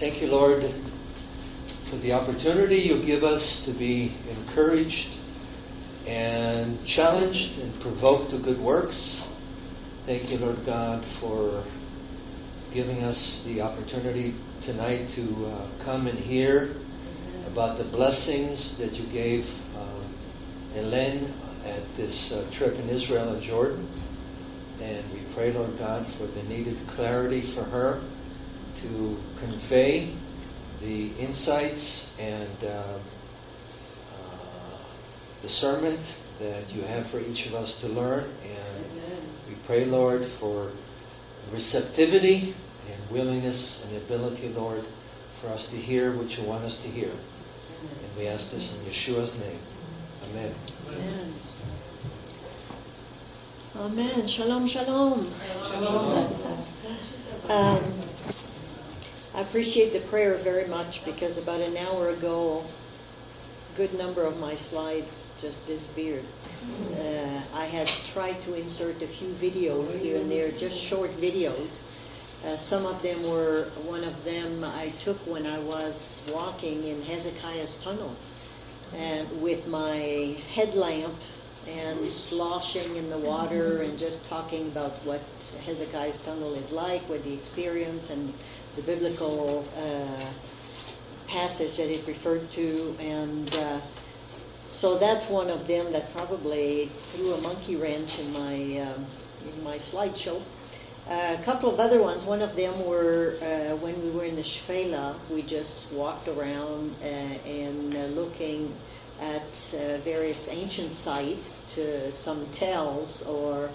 Thank you, Lord, for the opportunity you give us to be encouraged and challenged and provoked to good works. Thank you, Lord God, for giving us the opportunity tonight to uh, come and hear about the blessings that you gave uh, Elaine at this uh, trip in Israel and Jordan. And we pray, Lord God, for the needed clarity for her to convey the insights and uh, uh, discernment that you have for each of us to learn. And we pray, Lord, for receptivity and willingness and ability, Lord, for us to hear what you want us to hear. And we ask this in Yeshua's name. Amen. Amen. Amen. Shalom, shalom. Um, I appreciate the prayer very much because about an hour ago, a good number of my slides just disappeared. Uh, I had tried to insert a few videos here and there, just short videos. Uh, some of them were, one of them I took when I was walking in Hezekiah's tunnel uh, with my headlamp and sloshing in the water and just talking about what Hezekiah's tunnel is like, what the experience and the biblical uh, passage that it referred to. And uh, so that's one of them that probably threw a monkey wrench in my, um, in my slideshow. Uh, a couple of other ones. One of them were uh, when we were in the Shfela, we just walked around uh, and uh, looking at uh, various ancient sites to some tells or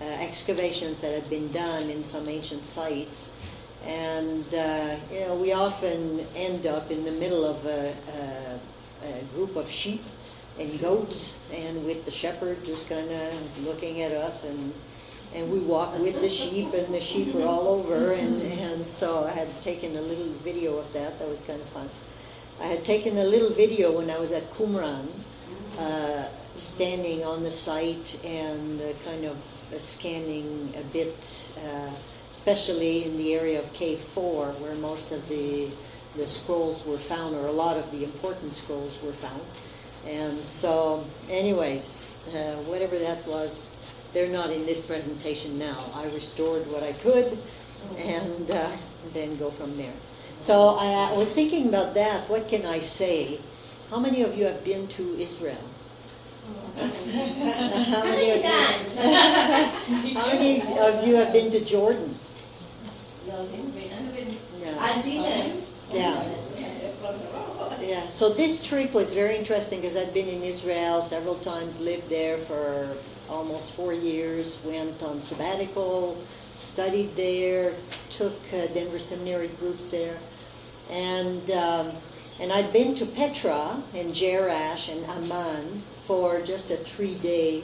uh, excavations that had been done in some ancient sites. And, you know, we often end up in the middle of a, a, a group of sheep and goats, and with the shepherd just kind of looking at us and and we walk with the sheep, and the sheep are all over, and, and so I had taken a little video of that. That was kind of fun. I had taken a little video when I was at Qumran, uh, standing on the site and uh, kind of uh, scanning a bit, uh, especially in the area of K4, where most of the, the scrolls were found, or a lot of the important scrolls were found. And so, anyways, uh, whatever that was, they're not in this presentation now. I restored what I could and uh, then go from there. So I, was thinking about that. What can I say? How many of you have been to Israel? how many of you? how many of you have been to Jordan? Yeah. Seen it. Yeah. Yeah. So this trip was very interesting because I'd been in Israel several times, lived there for almost four years, went on sabbatical, studied there, took uh, Denver Seminary groups there, and um, and I'd been to Petra and Jerash and Amman for just a three-day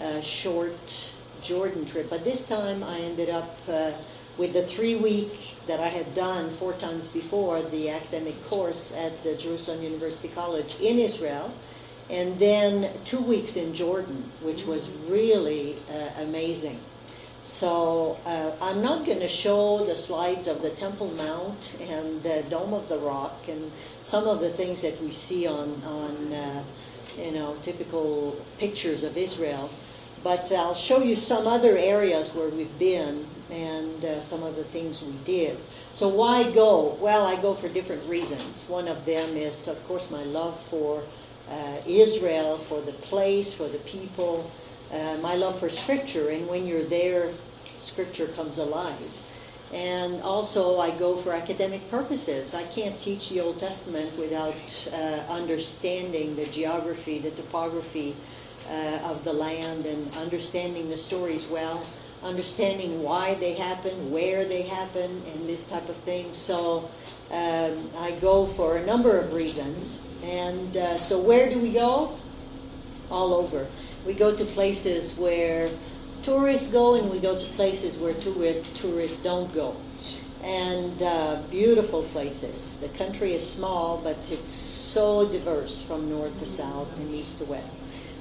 uh, short Jordan trip. But this time I ended up uh, with the three-week that I had done four times before the academic course at the Jerusalem University College in Israel and then two weeks in Jordan, which was really uh, amazing. So uh, I'm not going to show the slides of the Temple Mount and the Dome of the Rock and some of the things that we see on on uh, you know typical pictures of Israel, but I'll show you some other areas where we've been and uh, some of the things we did. So why go? Well, I go for different reasons. One of them is, of course, my love for uh, Israel, for the place, for the people, uh, my love for Scripture, and when you're there, Scripture comes alive. And also, I go for academic purposes. I can't teach the Old Testament without uh, understanding the geography, the topography uh, of the land, and understanding the stories well, understanding why they happen, where they happen, and this type of thing. So, um, I go for a number of reasons. And uh, so, where do we go? All over. We go to places where tourists go, and we go to places where tourists don't go. And uh, beautiful places. The country is small, but it's so diverse from north to south and east to west.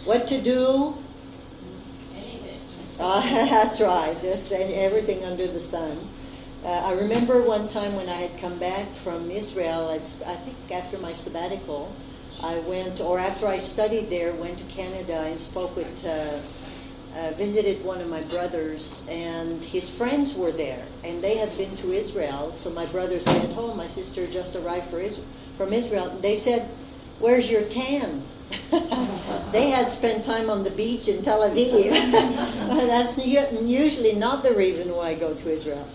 What to do? Uh, that's right. Just everything under the sun. Uh, I remember one time when I had come back from Israel, I think after my sabbatical, I went, or after I studied there, went to Canada and spoke with, uh, uh, visited one of my brothers, and his friends were there, and they had been to Israel. So my brother said, "Oh, my sister just arrived Israel, from Israel." And they said, "Where's your tan?" They had spent time on the beach in Tel Aviv. That's usually not the reason why I go to Israel.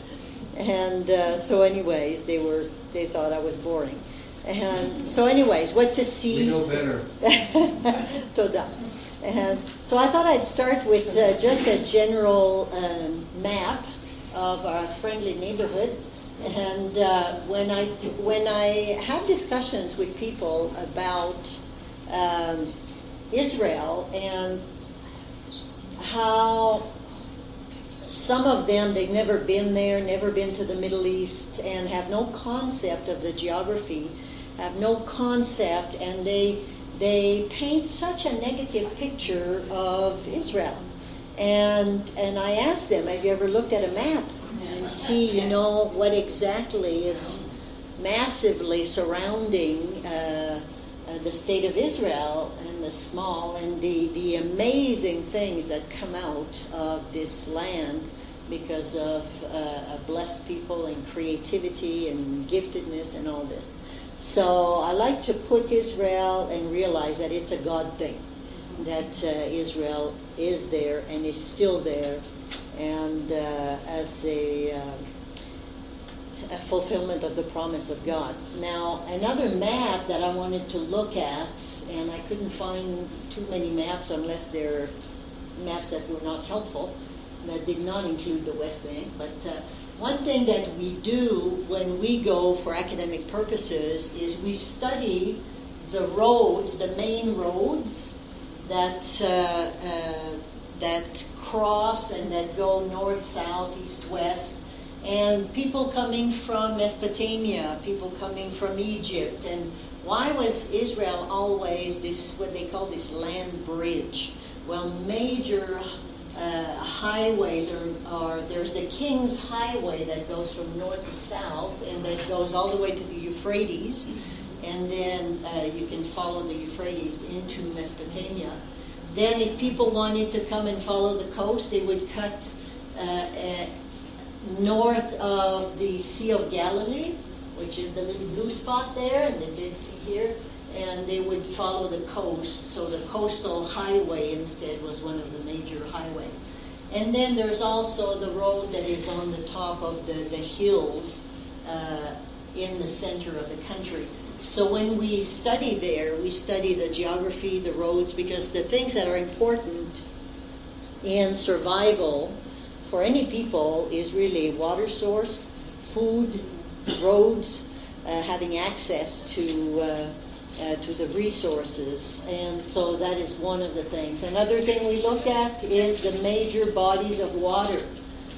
And uh, so, anyways, they were they thought I was boring. And so, anyways, what to see? We know better. Toda. And so I thought I'd start with uh, just a general um, map of our friendly neighborhood. And uh, when I when I have discussions with people about um, Israel and how some of them they've never been there, never been to the Middle East, and have no concept of the geography, have no concept, and they they paint such a negative picture of Israel. And and I asked them, have you ever looked at a map and see, you know, what exactly is massively surrounding uh, uh, the state of Israel and the small and the, the amazing things that come out of this land because of uh, blessed people and creativity and giftedness and all this. So I like to put Israel and realize that it's a God thing, that uh, Israel is there and is still there, and uh, as a, uh, a fulfillment of the promise of God. Now, another map that I wanted to look at, and I couldn't find too many maps unless they're maps that were not helpful, that did not include the West Bank, but uh, one thing that we do when we go for academic purposes is we study the roads, the main roads that uh, uh, that cross and that go north, south, east, west, and people coming from Mesopotamia, people coming from Egypt, and why was Israel always this what they call this land bridge? Well, major uh, highways or, or there's the King's Highway that goes from north to south and that goes all the way to the Euphrates and then uh, you can follow the Euphrates into Mesopotamia. Then if people wanted to come and follow the coast, they would cut uh north of the Sea of Galilee, which is the little blue spot there, and the Dead Sea here, and they would follow the coast. So the coastal highway instead was one of the major highways. And then there's also the road that is on the top of the, the hills uh, in the center of the country. So when we study there, we study the geography, the roads, because the things that are important in survival for any people is really water source, food, roads, uh, having access to uh, uh, to the resources. And so that is one of the things. Another thing we look at is the major bodies of water.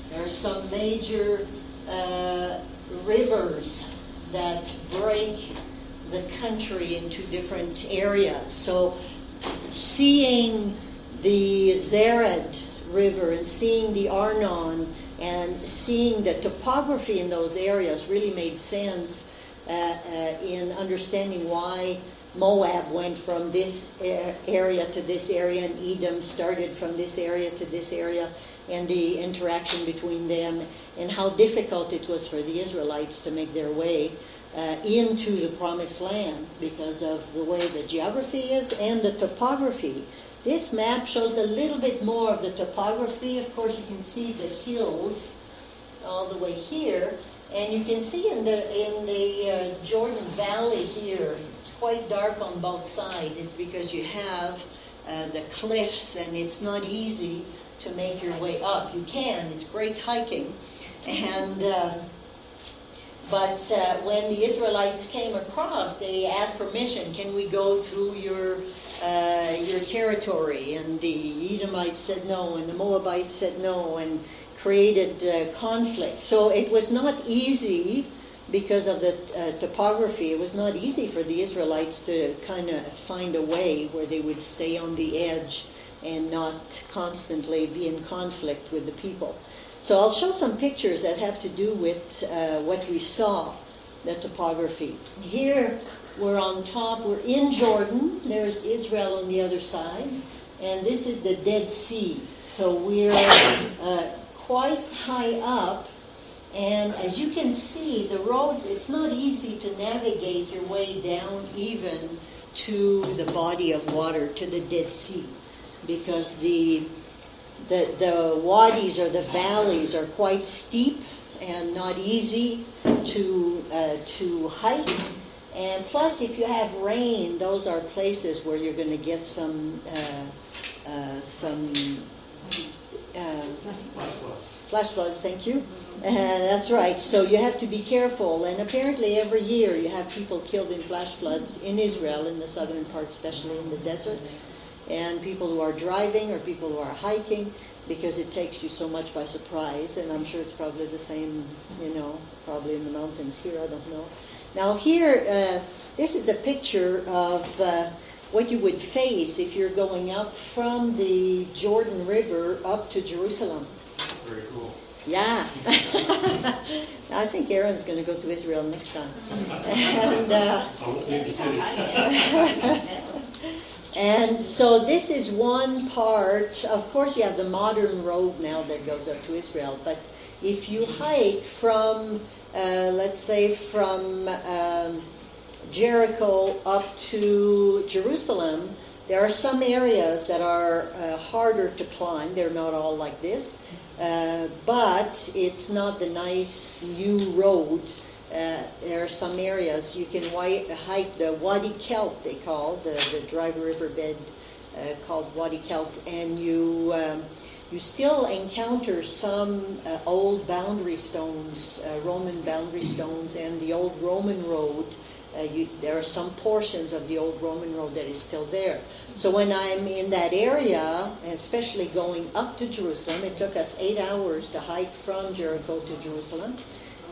There are some major uh, rivers that break the country into different areas. So seeing the Zered River and seeing the Arnon and seeing the topography in those areas really made sense uh, uh, in understanding why Moab went from this area to this area, and Edom started from this area to this area, and the interaction between them, and how difficult it was for the Israelites to make their way uh, into the promised land because of the way the geography is and the topography. This map shows a little bit more of the topography. Of course, you can see the hills all the way here, and you can see in the in the uh, Jordan Valley here, it's quite dark on both sides. It's because you have uh, the cliffs, and it's not easy to make your way up. You can; it's great hiking, and. Uh, but uh, when the Israelites came across, they asked permission. Can we go through your uh, your territory? And the Edomites said no, and the Moabites said no, and created uh, conflict. So it was not easy because of the uh, topography. It was not easy for the Israelites to kind of find a way where they would stay on the edge and not constantly be in conflict with the people. So I'll show some pictures that have to do with uh, what we saw, the topography. Here we're on top, we're in Jordan, there's Israel on the other side, and this is the Dead Sea. So we're uh, quite high up, and as you can see, the roads, it's not easy to navigate your way down even to the body of water, to the Dead Sea, because the the, the wadis or the valleys are quite steep and not easy to uh, to hike. And plus, if you have rain, those are places where you're going to get some uh, uh, some uh, flash floods. Thank you. Uh, that's right. So you have to be careful. And apparently, every year you have people killed in flash floods in Israel, in the southern part, especially in the desert and people who are driving or people who are hiking because it takes you so much by surprise and i'm sure it's probably the same you know probably in the mountains here i don't know. Now here uh, this is a picture of uh, what you would face if you're going up from the jordan river up to jerusalem. Very cool. yeah. I think aaron's going to go to israel next time. And uh, And so this is one part. Of course, you have the modern road now that goes up to Israel. But if you hike from, uh, let's say, from um, Jericho up to Jerusalem, there are some areas that are uh, harder to climb. They're not all like this. Uh, but it's not the nice new road uh, there are some areas you can wi- hike the Wadi Kelt, they call the, the dry riverbed uh, called Wadi Kelt, and you um, you still encounter some uh, old boundary stones, uh, Roman boundary stones, and the old Roman road. Uh, you, there are some portions of the old Roman road that is still there. So when I'm in that area, especially going up to Jerusalem, it took us eight hours to hike from Jericho to Jerusalem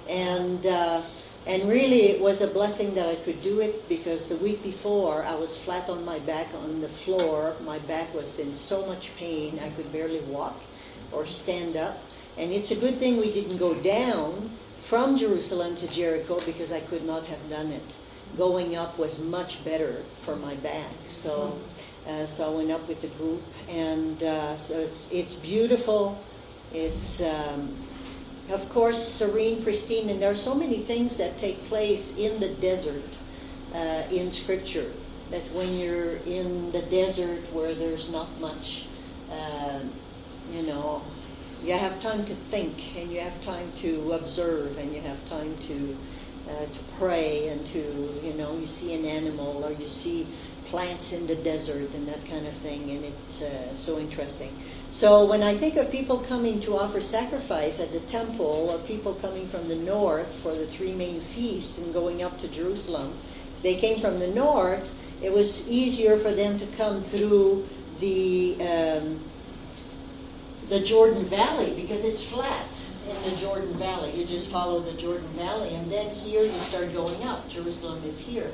and uh, and really it was a blessing that I could do it because the week before I was flat on my back on the floor. My back was in so much pain I could barely walk or stand up. And it's a good thing we didn't go down from Jerusalem to Jericho because I could not have done it. Going up was much better for my back. So. Uh, so I went up with the group, and uh, so it's it's beautiful. It's um, of course, serene, pristine, and there are so many things that take place in the desert uh, in Scripture. That when you're in the desert where there's not much, uh, you know, you have time to think and you have time to observe and you have time to uh, to pray and to you know you see an animal or you see plants in the desert and that kind of thing, and it's uh, so interesting. So when I think of people coming to offer sacrifice at the temple, or people coming from the north for the three main feasts and going up to Jerusalem, they came from the north. It was easier for them to come through the um, the Jordan Valley because it's flat in the Jordan Valley. You just follow the Jordan Valley, and then here you start going up. Jerusalem is here.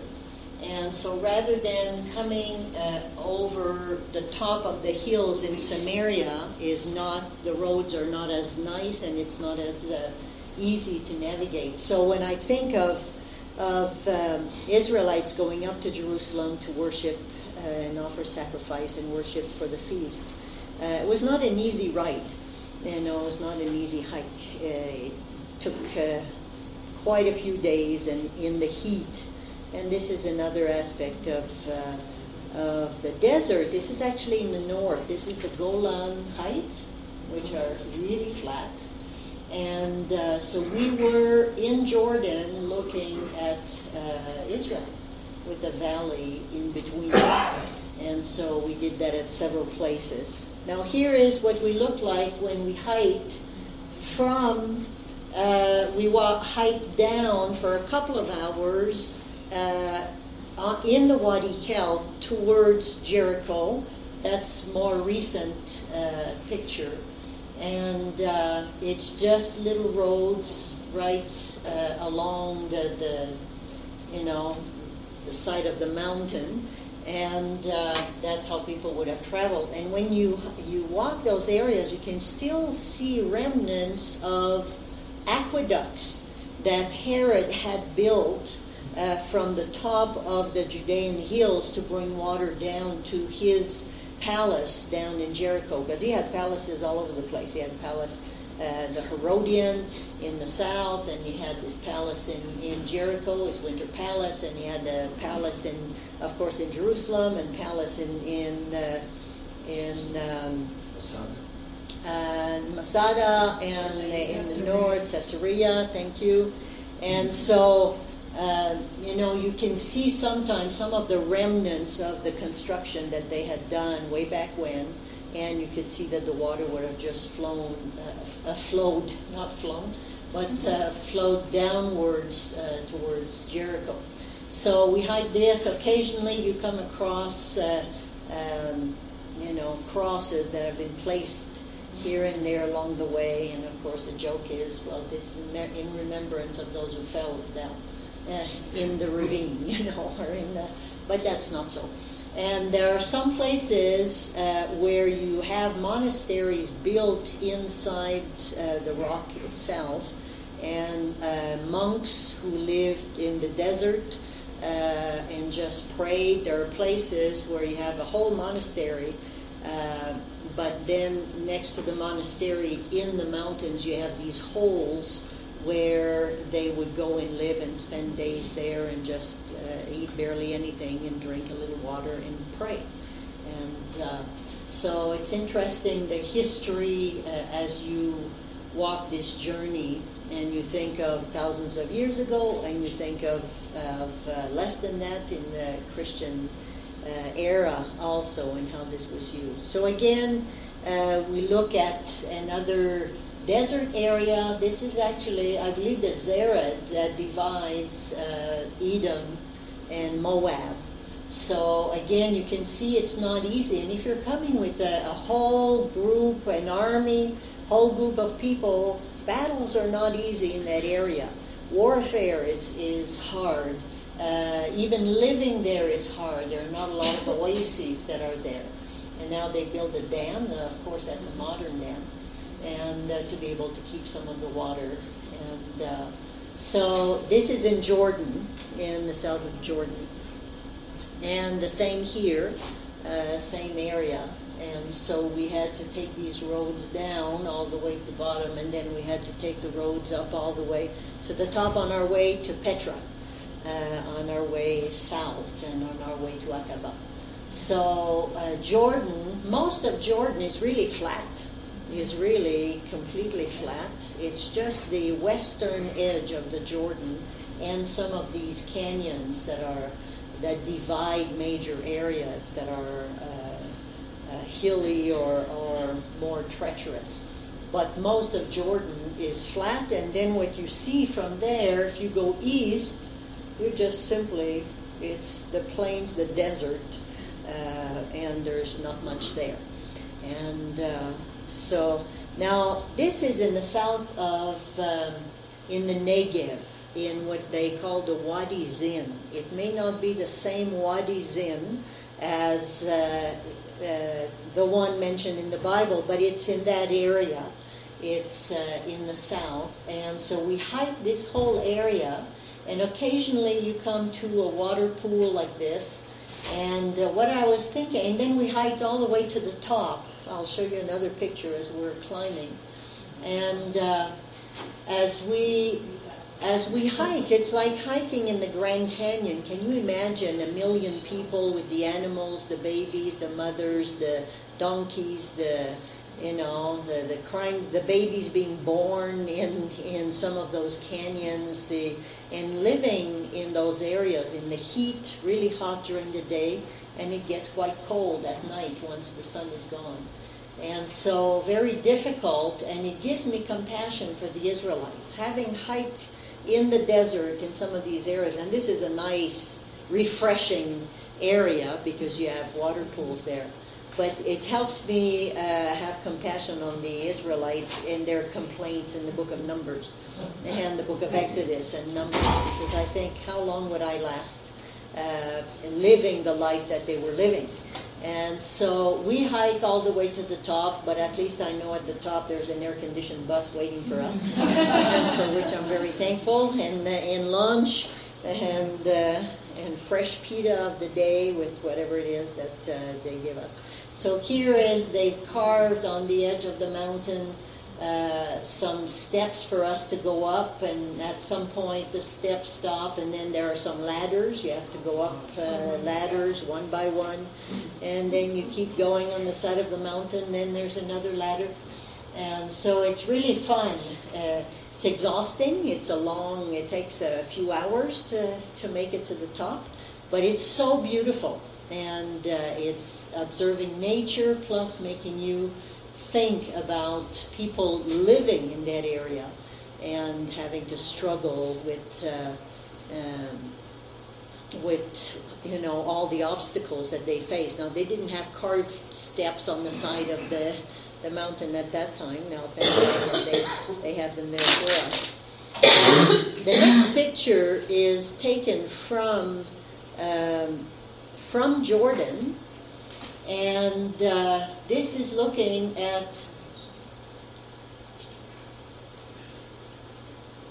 And so rather than coming uh, over the top of the hills in Samaria, is not the roads are not as nice and it's not as uh, easy to navigate. So when I think of of um, Israelites going up to Jerusalem to worship uh, and offer sacrifice and worship for the feast, uh, it was not an easy ride. You know, it was not an easy hike. Uh, it took uh, quite a few days and in the heat and this is another aspect of, uh, of the desert. This is actually in the north. This is the Golan Heights, which are really flat. And uh, so we were in Jordan looking at uh, Israel with a valley in between. and so we did that at several places. Now, here is what we looked like when we hiked from, uh, we walked, hiked down for a couple of hours uh, in the Wadi Kelt towards Jericho. That's more recent uh, picture, and uh, it's just little roads right uh, along the, the, you know, the side of the mountain. and uh, that's how people would have traveled. And when you you walk those areas, you can still see remnants of aqueducts that Herod had built uh, from the top of the Judean hills to bring water down to his palace down in Jericho, because he had palaces all over the place. He had a palace. Uh, the Herodian in the south, and he had this palace in, in Jericho, his winter palace, and he had the palace in, of course, in Jerusalem, and palace in in uh, in um, and Masada and in the north, Caesarea, thank you. And so, uh, you know, you can see sometimes some of the remnants of the construction that they had done way back when, and you could see that the water would have just flown, uh, flowed, not flown, but uh, flowed downwards uh, towards Jericho. So we hide this. Occasionally, you come across, uh, um, you know, crosses that have been placed here and there along the way. And of course, the joke is, well, this is in remembrance of those who fell down uh, in the ravine, you know, or in the, but that's not so. And there are some places uh, where you have monasteries built inside uh, the rock itself, and uh, monks who lived in the desert uh, and just prayed. There are places where you have a whole monastery uh, but then next to the monastery in the mountains, you have these holes where they would go and live and spend days there and just uh, eat barely anything and drink a little water and pray. And uh, so it's interesting the history uh, as you walk this journey and you think of thousands of years ago and you think of, of uh, less than that in the Christian uh, era also and how this was used. So again, uh, we look at another desert area. This is actually, I believe, the Zered that divides uh, Edom and Moab. So again, you can see it's not easy. And if you're coming with a, a whole group, an army, whole group of people, battles are not easy in that area. Warfare is, is hard. Uh, even living there is hard. There are not a lot of oases that are there. And now they build a dam. Uh, of course, that's a modern dam. And uh, to be able to keep some of the water. And uh, so this is in Jordan, in the south of Jordan. And the same here, uh, same area. And so we had to take these roads down all the way to the bottom, and then we had to take the roads up all the way to the top on our way to Petra uh, on our way south and on our way to Aqaba. So uh, Jordan, most of Jordan is really flat, is really completely flat. It's just the western edge of the Jordan and some of these canyons that are that divide major areas that are uh, uh, hilly or, or more treacherous. But most of Jordan is flat, and then what you see from there, if you go east, you're just simply, it's the plains, the desert, uh, and there's not much there. And uh, so now this is in the south of, um, in the Negev, in what they call the Wadi Zin. It may not be the same Wadi Zin as uh, uh, the one mentioned in the Bible, but it's in that area. It's uh, in the south. And so we hike this whole area and occasionally you come to a water pool like this. And uh, what I was thinking, and then we hiked all the way to the top. I'll show you another picture as we're climbing. And uh, as we as we hike, it's like hiking in the Grand Canyon. Can you imagine a million people with the animals, the babies, the mothers, the donkeys, the you know, the, the crying, the babies being born in, in some of those canyons, the, and living in those areas in the heat, really hot during the day, and it gets quite cold at night once the sun is gone. And so very difficult, and it gives me compassion for the Israelites. Having hiked in the desert in some of these areas, and this is a nice, refreshing area because you have water pools there but it helps me uh, have compassion on the Israelites in their complaints in the book of Numbers and the book of Exodus and Numbers because I think, how long would I last uh, living the life that they were living. And so we hike all the way to the top, but at least I know at the top there's an air conditioned bus waiting for us, for which I'm very thankful. And, uh, and lunch and, uh, and fresh pita of the day with whatever it is that uh, they give us. So here is they've carved on the edge of the mountain uh, some steps for us to go up, and at some point the steps stop, and then there are some ladders. You have to go up uh, ladders one by one, and then you keep going on the side of the mountain. Then there's another ladder, and so it's really fun. Uh, it's exhausting. It's a long. It takes a few hours to to make it to the top, but it's so beautiful, and uh, it's observing nature plus making you think about people living in that area and having to struggle with uh, um, with you know all the obstacles that they face. Now they didn't have carved steps on the side of the the mountain at that time. Now they they have them there for us. the next picture is taken from um, from Jordan and uh, this is looking at.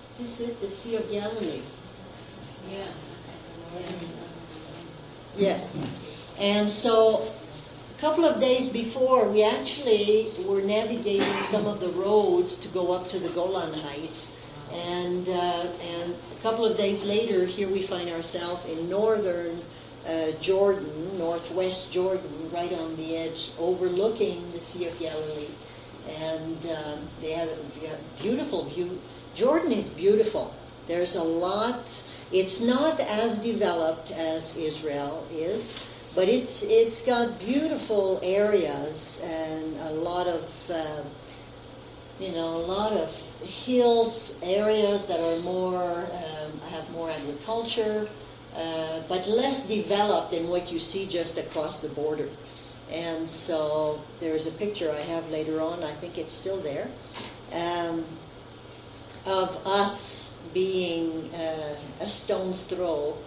Is this it? The Sea of Galilee. Yeah. Yes. And so a couple of days before, we actually were navigating some of the roads to go up to the Golan Heights. And, uh, and a couple of days later, here we find ourselves in northern uh, Jordan, northwest Jordan, right on the edge, overlooking the Sea of Galilee. And um, they have a beautiful view. Jordan is beautiful. There's a lot. It's not as developed as Israel is, but it's it's got beautiful areas and a lot of uh, you know a lot of hills areas that are more um, have more agriculture uh, but less developed than what you see just across the border. And so there's a picture I have later on, I think it's still there, um, of us being uh, a stone's throw,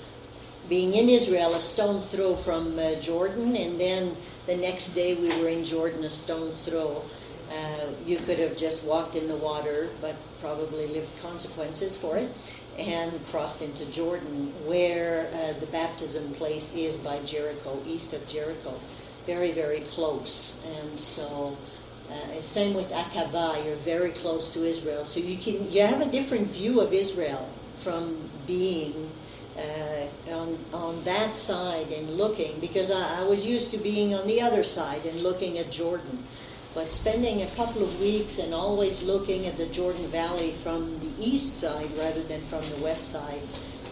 being in Israel, a stone's throw from uh, Jordan, and then the next day we were in Jordan, a stone's throw. Uh, you could have just walked in the water, but probably lived consequences for it and crossed into Jordan, where uh, the baptism place is by Jericho, east of Jericho. Very, very close. And so, uh, same with Aqaba, you're very close to Israel. So you can you have a different view of Israel from being uh, on, on that side and looking, because I, I was used to being on the other side and looking at Jordan. But spending a couple of weeks and always looking at the Jordan Valley from the east side rather than from the west side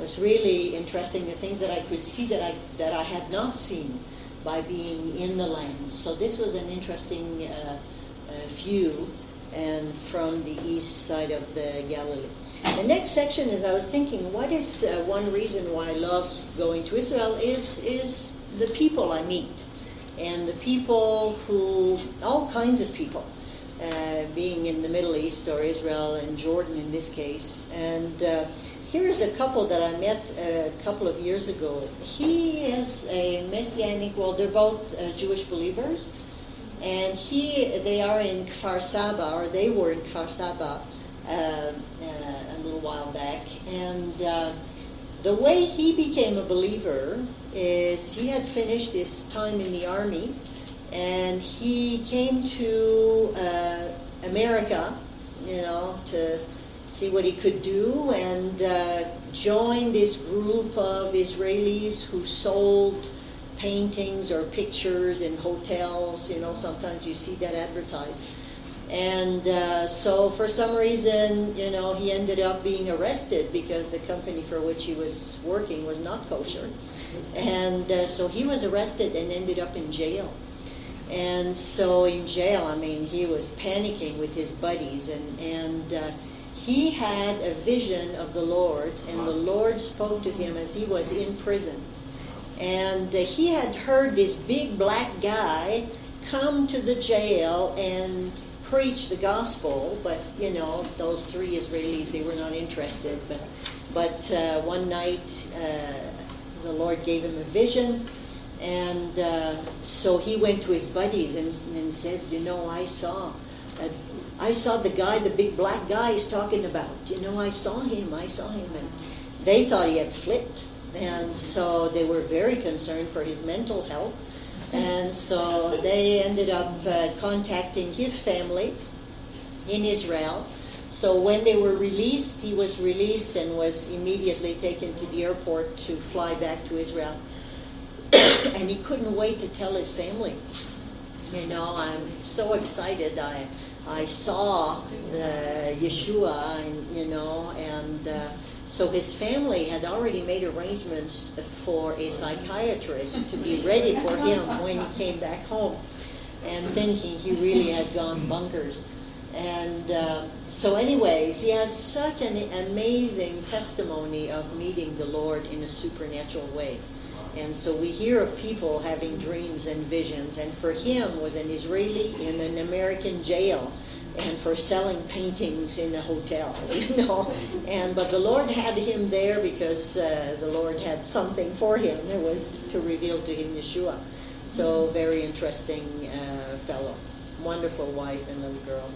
was really interesting. The things that I could see that I that I had not seen by being in the land. So this was an interesting uh, uh, view, and from the east side of the Galilee. The next section is I was thinking, what is uh, one reason why I love going to Israel is is the people I meet and the people who, all kinds of people, uh, being in the Middle East or Israel and Jordan in this case. And uh, here's a couple that I met a couple of years ago. He is a messianic. Well, they're both uh, Jewish believers, and he they are in Kfar Saba, or they were in Kfar Saba uh, uh, a little while back, and uh, the way he became a believer is he had finished his time in the army and he came to uh, America, you know, to see what he could do and uh, joined this group of Israelis who sold paintings or pictures in hotels. You know, sometimes you see that advertised. And uh, so, for some reason, you know, he ended up being arrested because the company for which he was working was not kosher. And uh, so he was arrested and ended up in jail. And so, in jail, I mean, he was panicking with his buddies, and, and uh, he had a vision of the Lord, and the Lord spoke to him as he was in prison. And uh, he had heard this big black guy come to the jail and preach the gospel, but you know those three Israelis they were not interested. But but uh, one night uh, the Lord gave him a vision, and uh, so he went to his buddies and, and said, you know, I saw. Uh, I saw the guy, the big black guy he's talking about. You know, I saw him, I saw him. And they thought he had flipped. And so they were very concerned for his mental health. And so they ended up uh, contacting his family in Israel. So when they were released, he was released and was immediately taken to the airport to fly back to Israel. and he couldn't wait to tell his family. You know, I'm so excited. I I saw the Yeshua, and you know, and uh, so his family had already made arrangements for a psychiatrist to be ready for him when he came back home, and thinking he really had gone bunkers. And uh, so, anyways, he has such an amazing testimony of meeting the Lord in a supernatural way. And so we hear of people having dreams and visions. And for him was an Israeli in an American jail and for selling paintings in a hotel, you know. And but the Lord had him there because uh, the Lord had something for him. It was to reveal to him Yeshua. So very interesting uh, fellow, wonderful wife and little girl.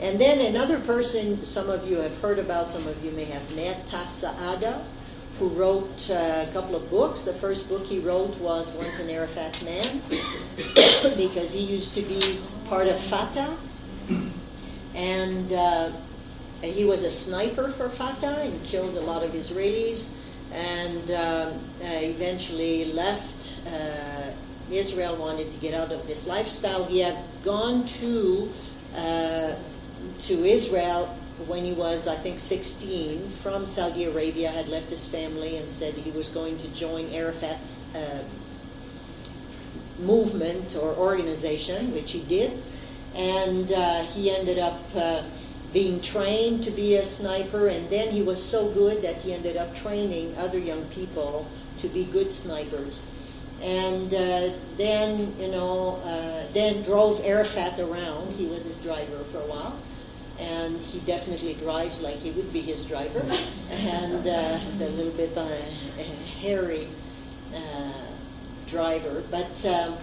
And then another person, some of you have heard about, some of you may have met, Saada who wrote uh, a couple of books. The first book he wrote was Once an Arafat Man, because he used to be part of Fatah. And uh, he was a sniper for Fatah and killed a lot of Israelis. And uh, eventually left uh, Israel, wanted to get out of this lifestyle. He had gone to uh, to Israel when he was, I think, 16, from Saudi Arabia, had left his family and said he was going to join Arafat's uh, movement or organization, which he did. And uh, he ended up uh, being trained to be a sniper, and then he was so good that he ended up training other young people to be good snipers. And uh, then, you know, uh, then drove Arafat around. He was his driver for a while and he definitely drives like he would be his driver, and uh, he's a little bit a, a hairy uh, driver. But um,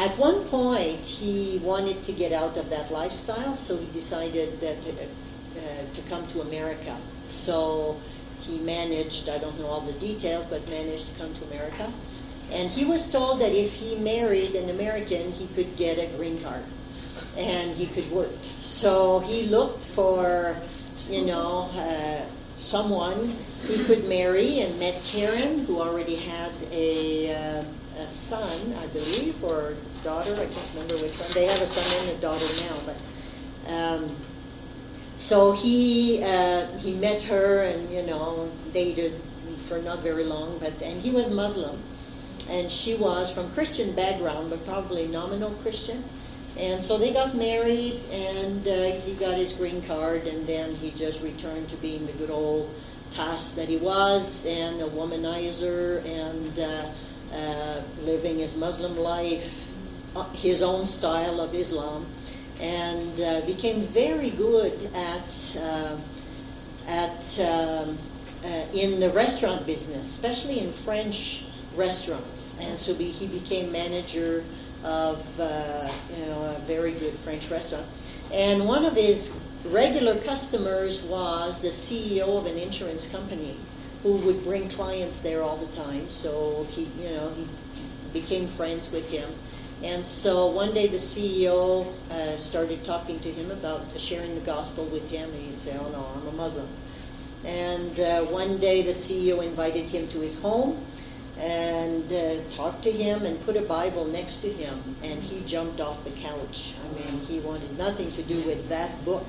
at one point, he wanted to get out of that lifestyle, so he decided that uh, uh, to come to America. So he managed, I don't know all the details, but managed to come to America. And he was told that if he married an American, he could get a green card and he could work. So he looked for, you know, uh, someone he could marry and met Karen, who already had a, uh, a son, I believe, or daughter. I can't remember which one. They have a son and a daughter now, but. Um, so he uh, he met her and you know dated for not very long, but and he was Muslim, and she was from Christian background, but probably nominal Christian. And so they got married, and uh, he got his green card, and then he just returned to being the good old Tass that he was, and a womanizer, and uh, uh, living his Muslim life, uh, his own style of Islam, and uh, became very good at uh, at um, in the restaurant business, especially in French restaurants, and so he became manager of uh, you know a very good French restaurant. And one of his regular customers was the CEO of an insurance company who would bring clients there all the time. So he you know he became friends with him. And so one day the CEO uh, started talking to him about sharing the gospel with him, and he'd say, "Oh no, I'm a Muslim." And uh, one day the CEO invited him to his home, and uh, talked to him and put a Bible next to him, and he jumped off the couch. I mean, he wanted nothing to do with that book.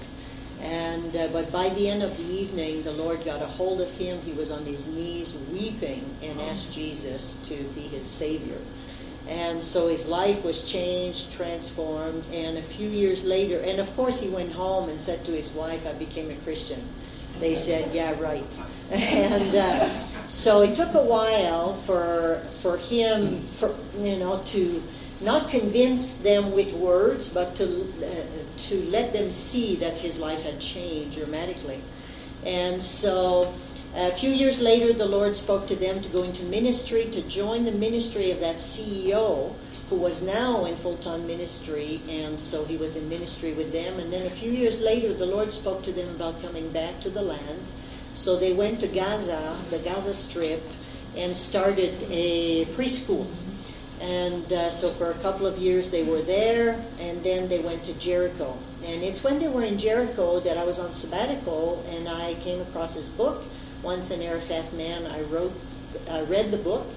And uh, but by the end of the evening, the Lord got a hold of him. He was on his knees weeping and asked Jesus to be his savior. And so his life was changed, transformed. And a few years later, and of course, he went home and said to his wife, "I became a Christian." They said, "Yeah, right." And uh, so it took a while for for him, for you know, to not convince them with words, but to uh, to let them see that his life had changed dramatically. And so A few years later, the Lord spoke to them to go into ministry, to join the ministry of that CEO who was now in full time ministry, and so he was in ministry with them. And then a few years later, the Lord spoke to them about coming back to the land. So they went to Gaza, the Gaza Strip, and started a preschool. And uh, so for a couple of years they were there, and then they went to Jericho. And it's when they were in Jericho that I was on sabbatical, and I came across this book, Once an Arafat Man. I wrote, I read the book,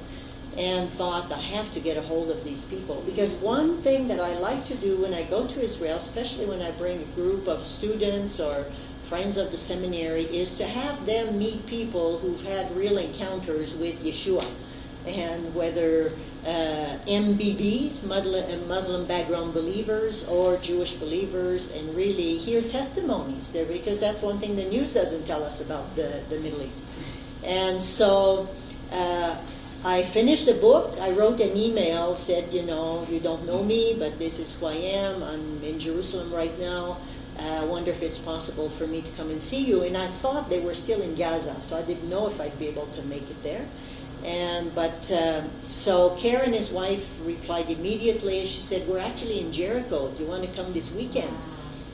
and thought I have to get a hold of these people because one thing that I like to do when I go to Israel, especially when I bring a group of students or friends of the seminary, is to have them meet people who've had real encounters with Yeshua and whether uh, MBBs, Muslim background believers, or Jewish believers, and really hear testimonies there because that's one thing the news doesn't tell us about the, the Middle East. And so uh, I finished the book. I wrote an email, said, you know, you don't know me, but this is who I am. I'm in Jerusalem right now. Uh, I wonder if it's possible for me to come and see you. And I thought they were still in Gaza, so I didn't know if I'd be able to make it there. And but uh, so Karen, his wife, replied immediately. She said, "We're actually in Jericho. Do you want to come this weekend?"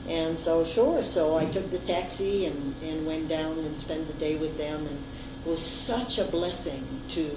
And so sure. So I took the taxi and, and went down and spent the day with them, and it was such a blessing to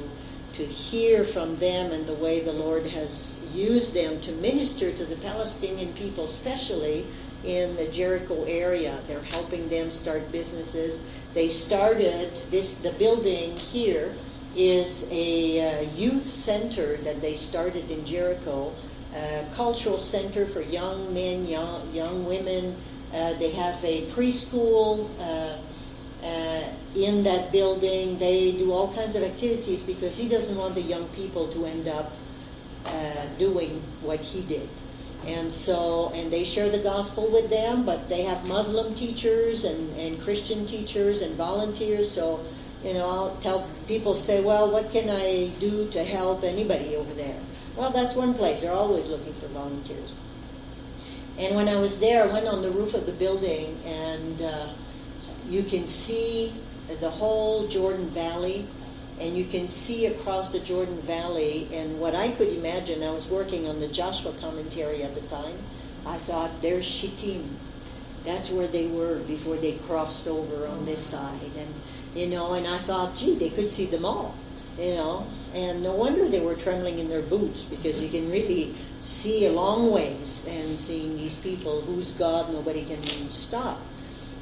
to hear from them and the way the Lord has used them to minister to the Palestinian people, especially in the Jericho area. They're helping them start businesses. They started this the building here is a uh, youth center that they started in Jericho, a cultural center for young men, young young women. Uh, they have a preschool. Uh, uh, in that building. They do all kinds of activities because he doesn't want the young people to end up uh, doing what he did. And so, and they share the gospel with them, but they have Muslim teachers and, and Christian teachers and volunteers. So, you know, I'll tell people say, well, what can I do to help anybody over there? Well, that's one place. They're always looking for volunteers. And when I was there, I went on the roof of the building and uh, you can see the whole Jordan Valley, and you can see across the Jordan Valley. And what I could imagine, I was working on the Joshua commentary at the time. I thought, there's Shittim. That's where they were before they crossed over on this side. And, you know, and I thought, gee, they could see them all, you know. And no wonder they were trembling in their boots because you can really see a long ways and seeing these people whose God nobody can stop.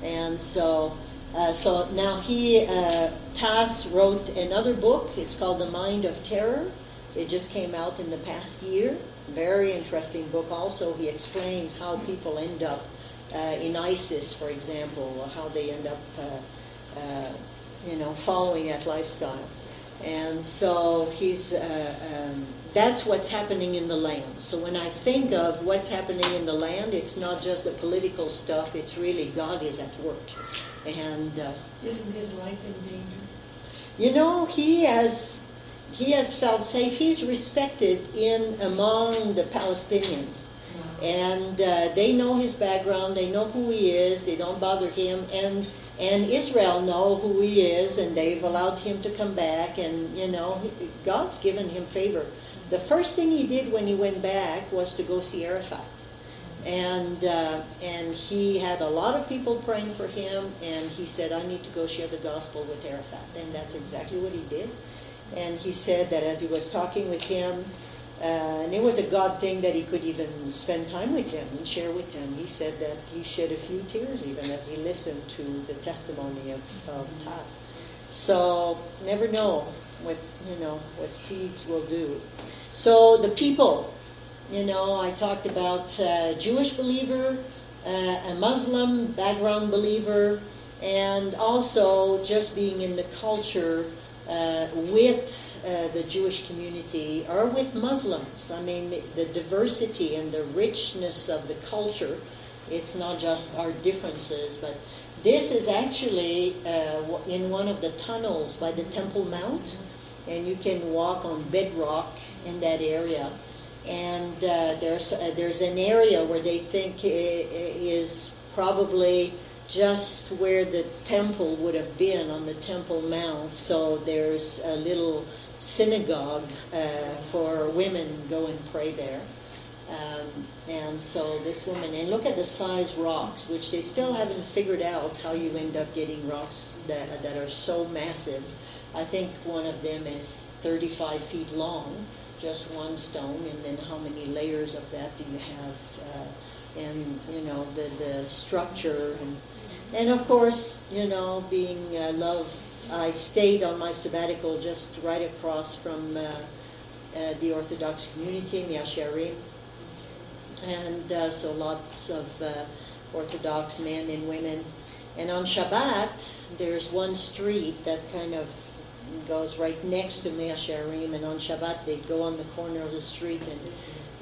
And so, uh, so now he, uh, Tass wrote another book. It's called The Mind of Terror. It just came out in the past year. Very interesting book. Also, he explains how people end up uh, in ISIS, for example, or how they end up, uh, uh, you know, following that lifestyle. And so he's, uh, um, that's what's happening in the land. So when I think of what's happening in the land, it's not just the political stuff, it's really God is at work. And uh, isn't his life in danger? You know, he has he has felt safe. He's respected in among the Palestinians. And uh, they know his background, they know who he is, they don't bother him, and and Israel know who he is, and they've allowed him to come back. And you know, he, God's given him favor. The first thing he did when he went back was to go see Arafat, and uh, and he had a lot of people praying for him. And he said, "I need to go share the gospel with Arafat," and that's exactly what he did. And he said that as he was talking with him, and it was a God thing that he could even spend time with him and share with him. He said that he shed a few tears even as he listened to the testimony of, of Tass. So never know what you know what seeds will do. So the people, you know, I talked about uh, Jewish believer, uh, a Muslim background believer, and also just being in the culture uh, with uh, the Jewish community or with Muslims. I mean, the, the, diversity and the richness of the culture. It's not just our differences, but this is actually uh, in one of the tunnels by the Temple Mount, and you can walk on bedrock in that area. And uh, there's uh, there's an area where they think is probably just where the temple would have been on the Temple Mount. So there's a little synagogue uh, for women go and pray there. Um, and so this woman, and look at the size rocks, which they still haven't figured out how you end up getting rocks that, that are so massive. I think one of them is 35 feet long, just one stone, and then how many layers of that do you have? Uh, and you know the the structure, and and of course you know being uh, love. I stayed on my sabbatical just right across from uh, uh, the Orthodox community in Mea Shearim, and uh, so lots of uh, Orthodox men and women. And on Shabbat, there's one street that kind of goes right next to Mea Shearim, and on Shabbat they'd go on the corner of the street and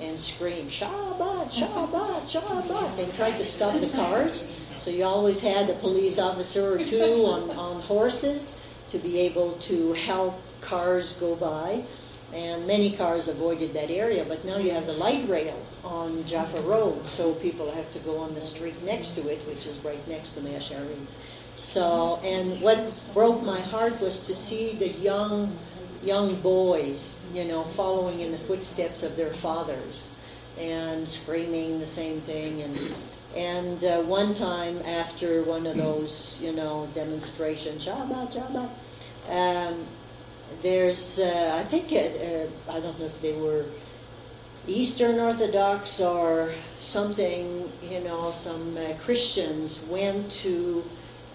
and scream Shabbat, Shabbat, Shabbat. They try to stop the cars, so you always had a police officer or two on, on horses to be able to help cars go by. And many cars avoided that area, but now you have the light rail on Jaffa Road, so people have to go on the street next to it, which is right next to Mea Shearim. So, and what broke my heart was to see the young, young boys, you know, following in the footsteps of their fathers and screaming the same thing. And and uh, one time after one of those, you know, demonstrations, Shabbat, Shabbat, um, there's, uh, I think, it, uh, I don't know if they were Eastern Orthodox or something, you know, some uh, Christians went to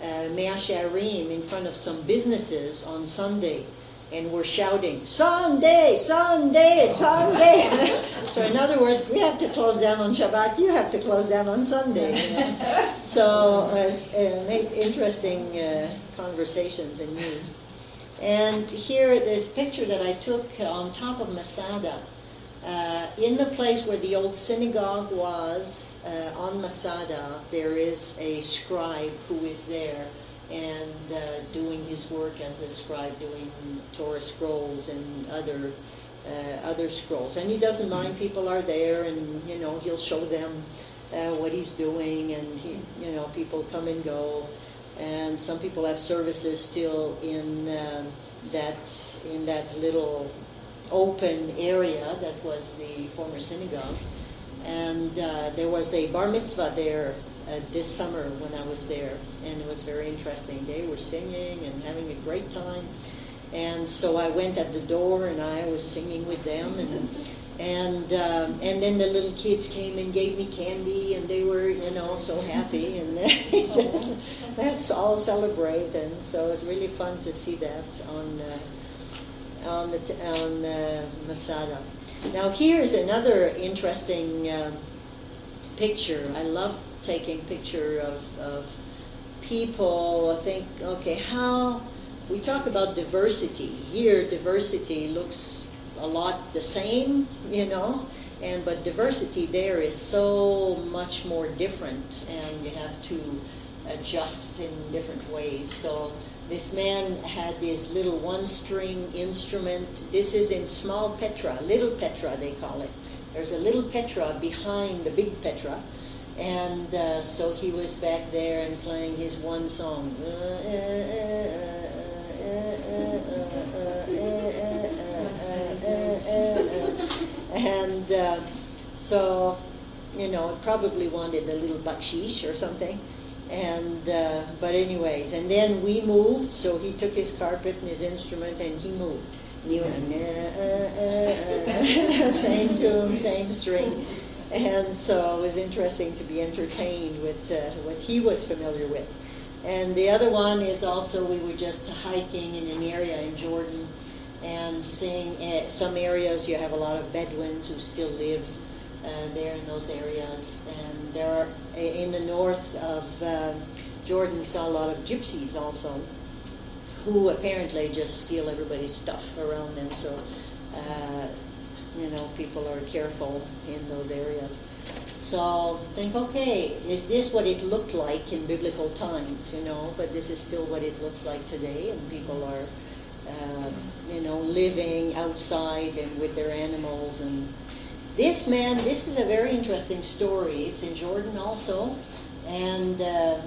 uh, Mea Shearim in front of some businesses on Sunday and we're shouting, Sunday, Sunday, Sunday. so, in other words, we have to close down on Shabbat, you have to close down on Sunday. You know? so, uh, made interesting uh, conversations and news. And here, this picture that I took on top of Masada, uh, in the place where the old synagogue was uh, on Masada, there is a scribe who is there and uh, doing his work as a scribe, doing Torah scrolls and other uh, other scrolls. And he doesn't mind people are there, and you know he'll show them uh, what he's doing, and he, you know people come and go, and some people have services still in uh, that in that little open area that was the former synagogue. And uh, there was a bar mitzvah there uh, this summer when I was there, and it was very interesting. They were singing and having a great time. And so I went at the door and I was singing with them, and and um, and then the little kids came and gave me candy, and they were you know so happy, and let's all celebrate. And so it was really fun to see that on. Uh, on the on uh, Masada. Now here's another interesting uh, picture. I love taking picture of, of people. I think okay, how we talk about diversity here. Diversity looks a lot the same, you know, and but diversity there is so much more different, and you have to adjust in different ways. So this man had this little one string instrument. This is in small Petra, little Petra they call it. There's a little Petra behind the big Petra. And uh, so he was back there and playing his one song. And uh, so, you know, probably wanted a little bakshish or something. And uh, but anyways, and then we moved. So he took his carpet and his instrument, and he moved. And he went, same tune, same string, and so it was interesting to be entertained with uh, what he was familiar with. And the other one is also we were just hiking in an area in Jordan, and seeing uh, some areas you have a lot of Bedouins who still live uh, there in those areas. And there are in the north of uh, Jordan, we saw a lot of gypsies also, who apparently just steal everybody's stuff around them. So, uh, you know, people are careful in those areas. So think, okay, is this what it looked like in biblical times? You know, but this is still what it looks like today, and people are. Uh, you know, living outside and with their animals and this man, this is a very interesting story. It's in Jordan also, and uh,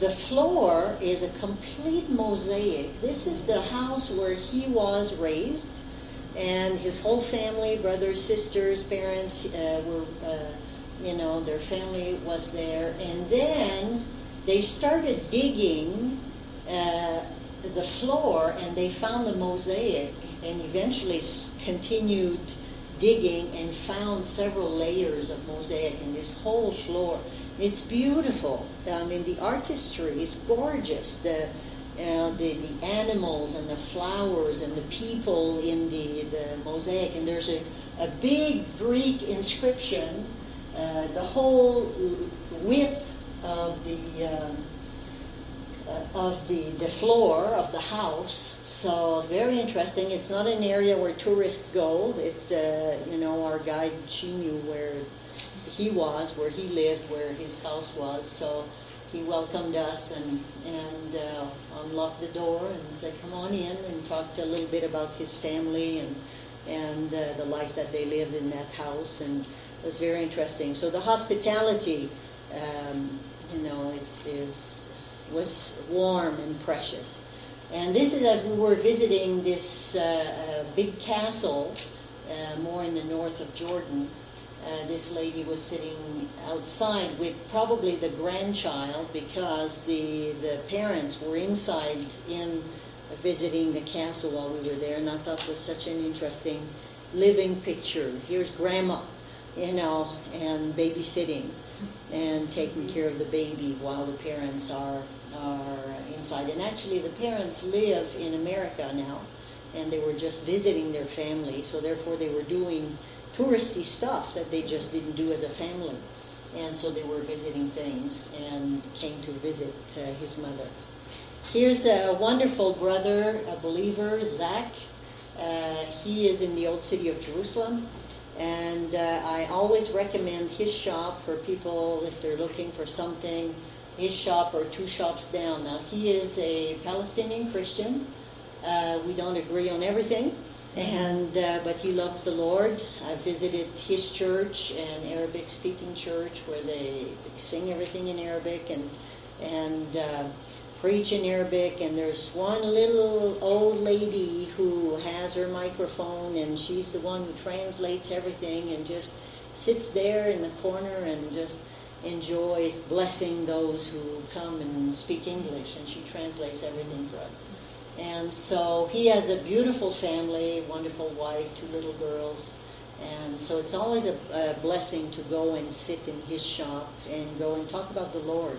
the floor is a complete mosaic. This is the house where he was raised, and his whole family, brothers, sisters, parents, uh, were, uh, you know, their family was there. And then they started digging uh, the floor, and they found the mosaic, and eventually continued digging and found several layers of mosaic in this whole floor. It's beautiful. I mean, the artistry is gorgeous. The uh, the, the animals and the flowers and the people in the, the mosaic. And there's a, a big Greek inscription, uh, the whole width of the uh, of the, the floor of the house. So it's very interesting. It's not an area where tourists go. It's uh, you know our guide she knew where he was, where he lived, where his house was. So he welcomed us and and uh, unlocked the door and said, "Come on in," and talked a little bit about his family and and uh, the life that they lived in that house, and it was very interesting. So the hospitality, um, you know, is is was warm and precious. And this is as we were visiting this uh, uh, big castle, uh, more in the north of Jordan. Uh, this lady was sitting outside with probably the grandchild because the the parents were inside in visiting the castle while we were there, and I thought it was such an interesting living picture. Here's grandma, you know, and babysitting and taking care of the baby while the parents are are inside. And actually, the parents live in America now, and they were just visiting their family. So therefore, they were doing touristy stuff that they just didn't do as a family. And so they were visiting things and came to visit uh, his mother. Here's a wonderful brother, a believer, Zach. Uh, he is in the old city of Jerusalem. And uh, I always recommend his shop for people if they're looking for something, his shop or two shops down. Now, he is a Palestinian Christian. Uh, we don't agree on everything, and uh, but he loves the Lord. I visited his church, an Arabic-speaking church, where they sing everything in Arabic and and uh, preach in Arabic. And there's one little old lady who has her microphone, and she's the one who translates everything, and just sits there in the corner and just enjoys blessing those who come and speak English, and she translates everything for us. And so he has a beautiful family, wonderful wife, two little girls. And so it's always a, a blessing to go and sit in his shop and go and talk about the Lord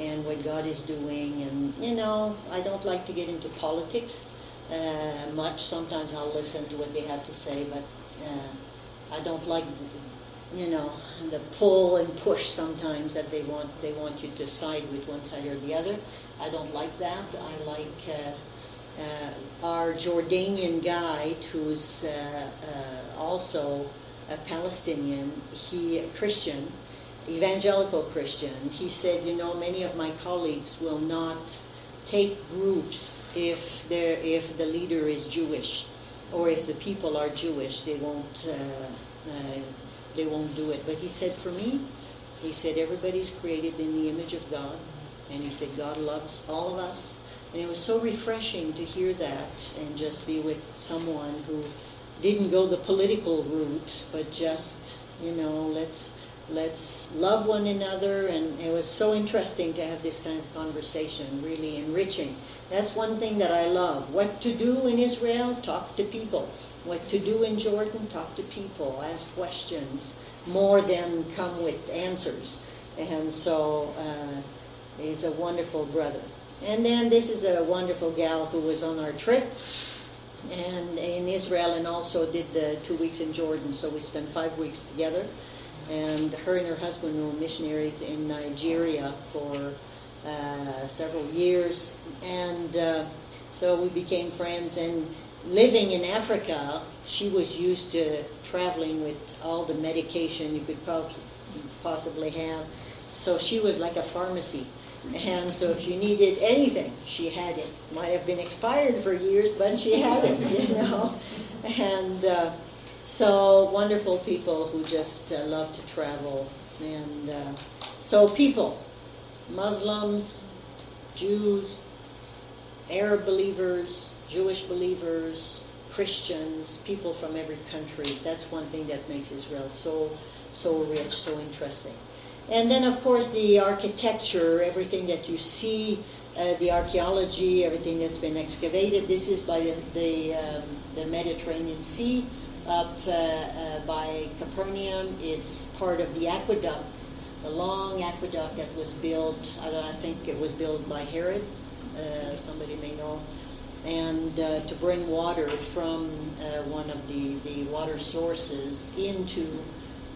and what God is doing. And, you know, I don't like to get into politics uh, much. Sometimes I'll listen to what they have to say, but uh, I don't like, you know, the pull and push sometimes that they want, they want you to side with one side or the other. I don't like that. I like uh, our Jordanian guide, who's uh, uh, also a Palestinian, he a Christian, evangelical Christian. He said, you know, many of my colleagues will not take groups if they if the leader is Jewish, or if the people are Jewish, they won't uh, uh, they won't do it. But he said, for me, he said everybody's created in the image of God, and he said God loves all of us. And it was so refreshing to hear that and just be with someone who didn't go the political route, but just, you know, let's let's love one another and it was so interesting to have this kind of conversation, really enriching. That's one thing that I love. What to do in Israel, talk to people. What to do in Jordan, talk to people, ask questions more than come with answers. And so uh, he's a wonderful brother. And then this is a wonderful gal who was on our trip and in Israel and also did the two weeks in Jordan. So we spent five weeks together. And her and her husband were missionaries in Nigeria for uh, several years. And uh, so we became friends. And living in Africa, she was used to traveling with all the medication you could possibly have. So she was like a pharmacy. And so if you needed anything, she had it. Might have been expired for years, but she had it, you know. And uh, so wonderful people who just uh, love to travel. And uh, so people, Muslims, Jews, Arab believers, Jewish believers, Christians, people from every country. That's one thing that makes Israel so so rich, so interesting. And then, of course, the architecture, everything that you see, uh, the archaeology, everything that's been excavated. This is by the the, um, the Mediterranean Sea up uh, uh, by Capernaum. It's part of the aqueduct, the long aqueduct that was built. I, I think it was built by Herod. Uh, somebody may know and uh, to bring water from uh, one of the, the water sources into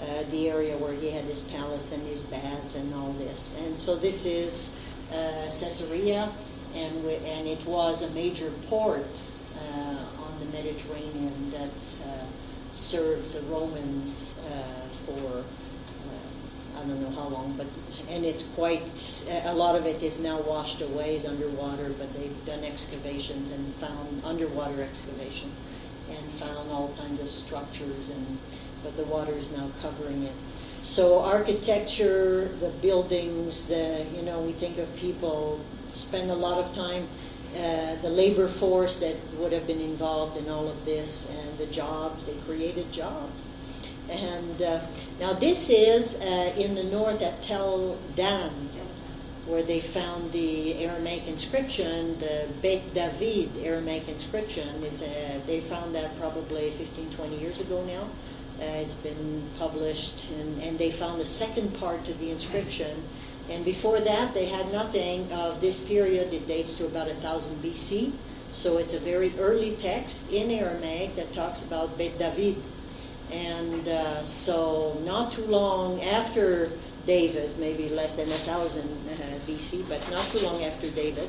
uh, the area where he had his palace and his baths and all this. And so this is uh, Caesarea, and, we, and it was a major port uh, on the Mediterranean that uh, served the Romans for I don't know how long, but and it's quite a lot of it is now washed away, is underwater. But they've done excavations and found underwater excavation, and found all kinds of structures, and but the water is now covering it. So architecture, the buildings, the you know we think of people spend a lot of time. Uh, the labor force that would have been involved in all of this and the jobs, they created jobs. And uh, now this is uh, in the north at Tel Dan, where they found the Aramaic inscription, the Beit David Aramaic inscription. It's a, they found that probably 15, 20 years ago now. Uh, it's been published, and, and they found the second part to the inscription. And before that, they had nothing of this period. It dates to about 1000 BC. So it's a very early text in Aramaic that talks about Beit David and uh, so, not too long after David, maybe less than thousand uh, BC, but not too long after David,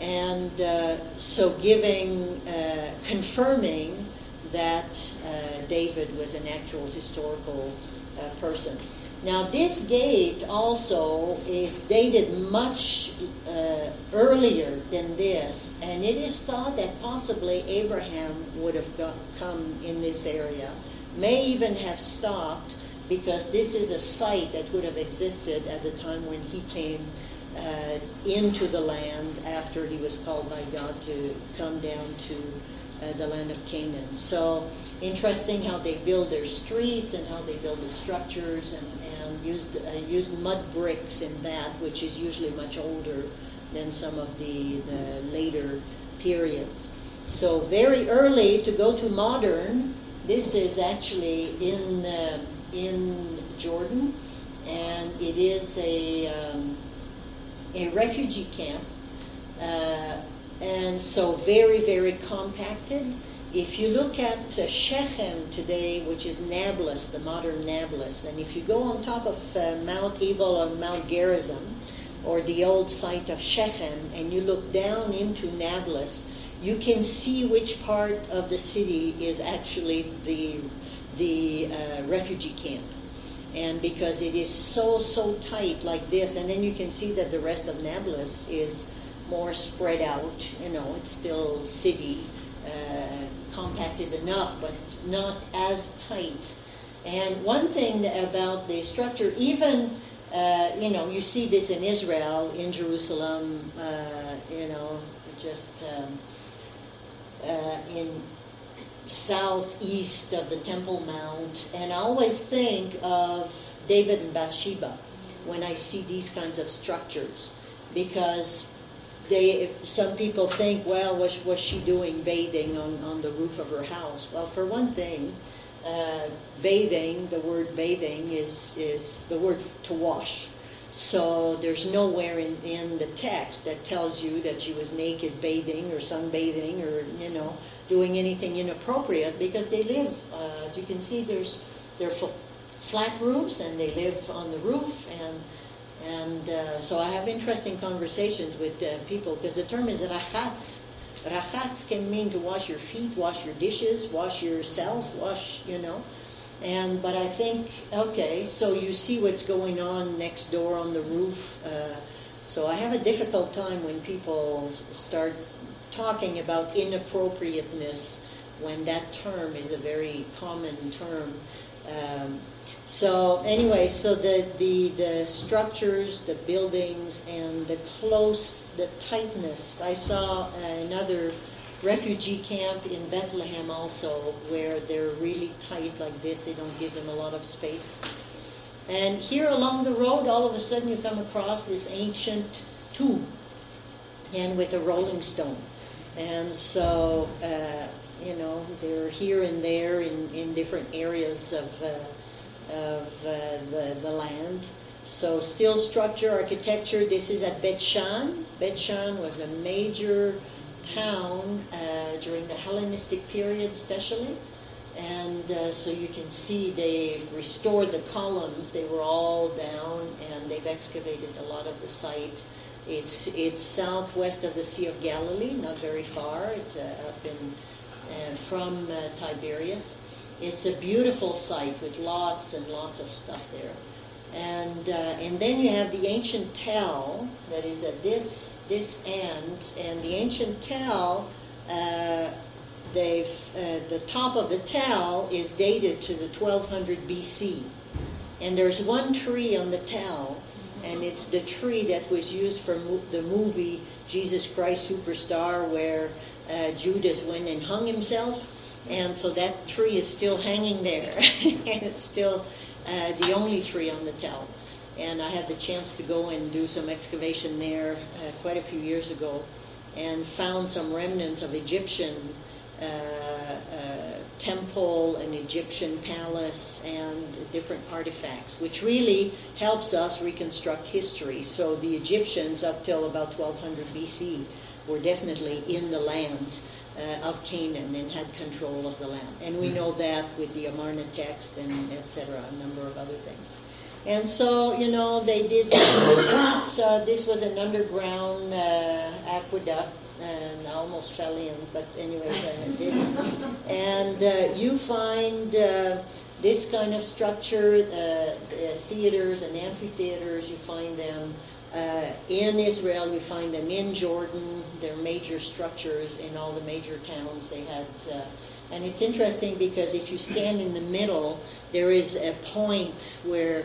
and uh, so giving, uh, confirming that uh, David was an actual historical uh, person. Now, this gate also is dated much uh, earlier than this, and it is thought that possibly Abraham would have got, come in this area may even have stopped because this is a site that would have existed at the time when he came uh, into the land after he was called by God to come down to uh, the land of Canaan. So interesting how they build their streets and how they build the structures and, and used, uh, used mud bricks in that, which is usually much older than some of the, the later periods. So very early to go to modern, this is actually in uh, in Jordan, and it is a um, a refugee camp, uh, and so very very compacted. If you look at uh, Shechem today, which is Nablus, the modern Nablus, and if you go on top of uh, Mount Ebal or Mount Gerizim, or the old site of Shechem, and you look down into Nablus, you can see which part of the city is actually the the uh, refugee camp and because it is so so tight like this and then you can see that the rest of nablus is more spread out you know it's still city uh, compacted enough but not as tight. And one thing about the structure even uh, you know you see this in israel in jerusalem uh, you know just um, uh, in southeast of the Temple Mount, and I always think of David and Bathsheba when I see these kinds of structures, because they some people think, well, was was she doing bathing on on the roof of her house? Well, for one thing. Uh, bathing, the word bathing is, is the word to wash. So there's nowhere in, in the text that tells you that she was naked bathing or sunbathing or, you know, doing anything inappropriate because they live, uh, as you can see, there's they're fl- flat roofs and they live on the roof and and uh, so I have interesting conversations with uh, people because the term is rachatz. Rachatz can mean to wash your feet, wash your dishes, wash yourself, wash, you know. And but I think okay, so you see what's going on next door on the roof. Uh, so I have a difficult time when people start talking about inappropriateness when that term is a very common term. Um, so anyway, so the, the the structures, the buildings, and the close, the tightness. I saw another refugee camp in Bethlehem also, where they're really tight like this. They don't give them a lot of space. And here along the road, all of a sudden, you come across this ancient tomb, and with a rolling stone. And so, uh, you know, they're here and there in, in different areas of, uh, of uh, the, the land. So, steel structure, architecture, this is at Bet Shan. Bet Shan was a major town uh, during the Hellenistic period, especially. And uh, so you can see they've restored the columns. They were all down, and they've excavated a lot of the site. It's it's southwest of the Sea of Galilee, not very far. It's uh, up in uh, from uh, Tiberias. It's a beautiful site with lots and lots of stuff there. And uh, and then you have the ancient tell that is at this this end, and the ancient tell. Uh, they've uh, the top of the tell is dated to the 1200 BC, and there's one tree on the tell, and it's the tree that was used for mo- the movie Jesus Christ Superstar, where uh, Judas went and hung himself, and so that tree is still hanging there, and it's still uh, the only tree on the tell. And I had the chance to go and do some excavation there uh, quite a few years ago, and found some remnants of Egyptian uh, uh, temple, an Egyptian palace, and different artifacts, which really helps us reconstruct history. So the Egyptians, up till about 1200 BC, were definitely in the land uh, of Canaan and had control of the land. And we know that with the Amarna text and etc., a number of other things. And so, you know, they did. so this was an underground uh, aqueduct and I almost fell in, but anyways, I didn't. And uh, you find uh, this kind of structure, uh, theaters and amphitheaters, you find them uh, in Israel, you find them in Jordan. They're major structures in all the major towns. They had. Uh, and it's interesting because if you stand in the middle, there is a point where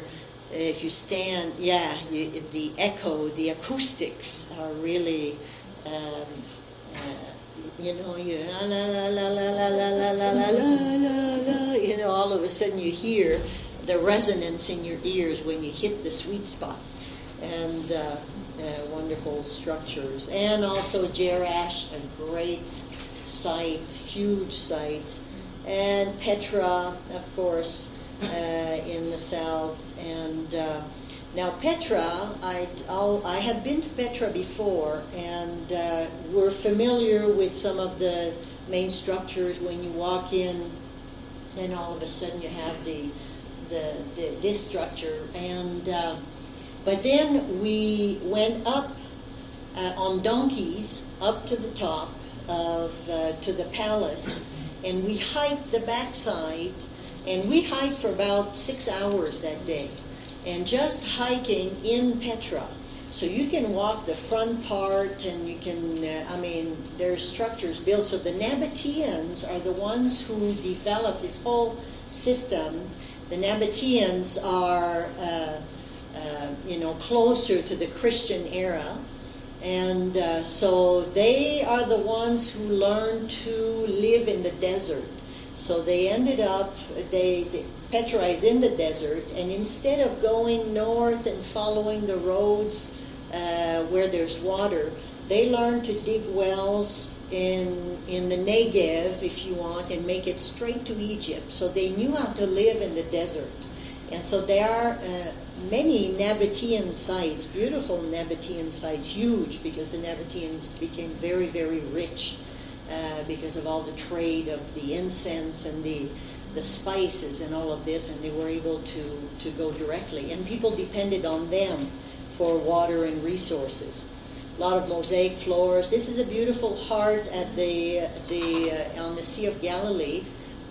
if you stand, yeah, you, the echo, the acoustics are really um, uh, you know, you la la la la la la la la la la la you know, all of a sudden you hear the resonance in your ears when you hit the sweet spot. And uh, uh, wonderful structures. And also Jerash, a great site, huge site. And Petra, of course, uh, in the south. And uh, now, Petra, I, I had been to Petra before, and uh, we're familiar with some of the main structures when you walk in, and all of a sudden you have the, the, the this structure. And uh, but then we went up uh, on donkeys up to the top of uh, to the palace, and we hiked the backside, and we hiked for about six hours that day and just hiking in Petra. So you can walk the front part, and you can. Uh, I mean, there's structures built. So the Nabateans are the ones who developed this whole system. The Nabateans are, uh, you know, closer to the Christian era, and uh, so they are the ones who learned to live in the desert. So they ended up. They, they in the desert, and instead of going north and following the roads uh, where there's water, they learned to dig wells in in the Negev, if you want, and make it straight to Egypt. So they knew how to live in the desert, and so there are uh, many Nabatean sites, beautiful Nabatean sites, huge because the Nabateans became very very rich uh, because of all the trade of the incense and the the spices and all of this, and they were able to, to go directly. And people depended on them for water and resources. A lot of mosaic floors. This is a beautiful heart at the, the, uh, on the Sea of Galilee,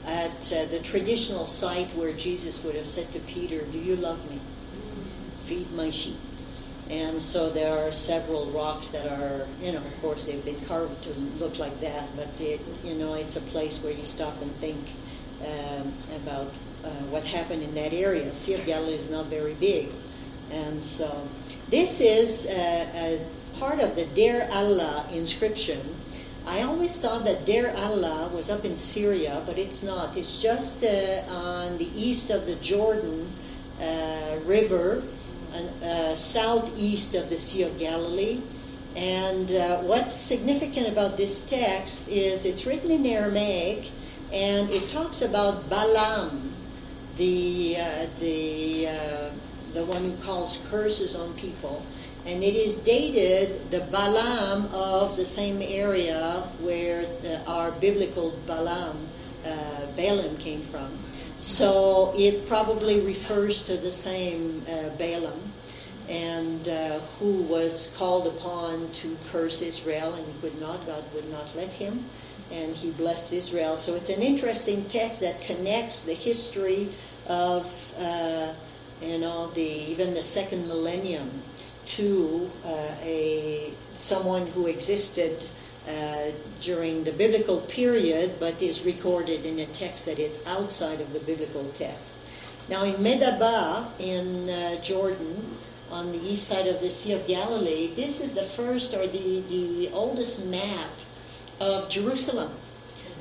at uh, the traditional site where Jesus would have said to Peter, Do you love me? Feed my sheep. And so there are several rocks that are, you know, of course they've been carved to look like that, but it, you know, it's a place where you stop and think um, about uh, what happened in that area. Sea of Galilee is not very big. And so this is uh, part of the Deir Allah inscription. I always thought that Deir Allah was up in Syria, but it's not. It's just uh, on the east of the Jordan uh, River, uh, southeast of the Sea of Galilee. And uh, what's significant about this text is it's written in Aramaic, and it talks about Balaam, the uh, the uh, the one who calls curses on people, and it is dated the Balaam of the same area where the, our biblical Balaam, uh, Balaam came from. So it probably refers to the same uh, Balaam, and uh, who was called upon to curse Israel, and he could not. God would not let him and he blessed Israel. So it's an interesting text that connects the history of uh, you know the even the second millennium to uh, a someone who existed uh, during the biblical period, but is recorded in a text that is outside of the biblical text. Now in Medaba in uh, Jordan. On the east side of the Sea of Galilee, this is the first or the, the oldest map of Jerusalem.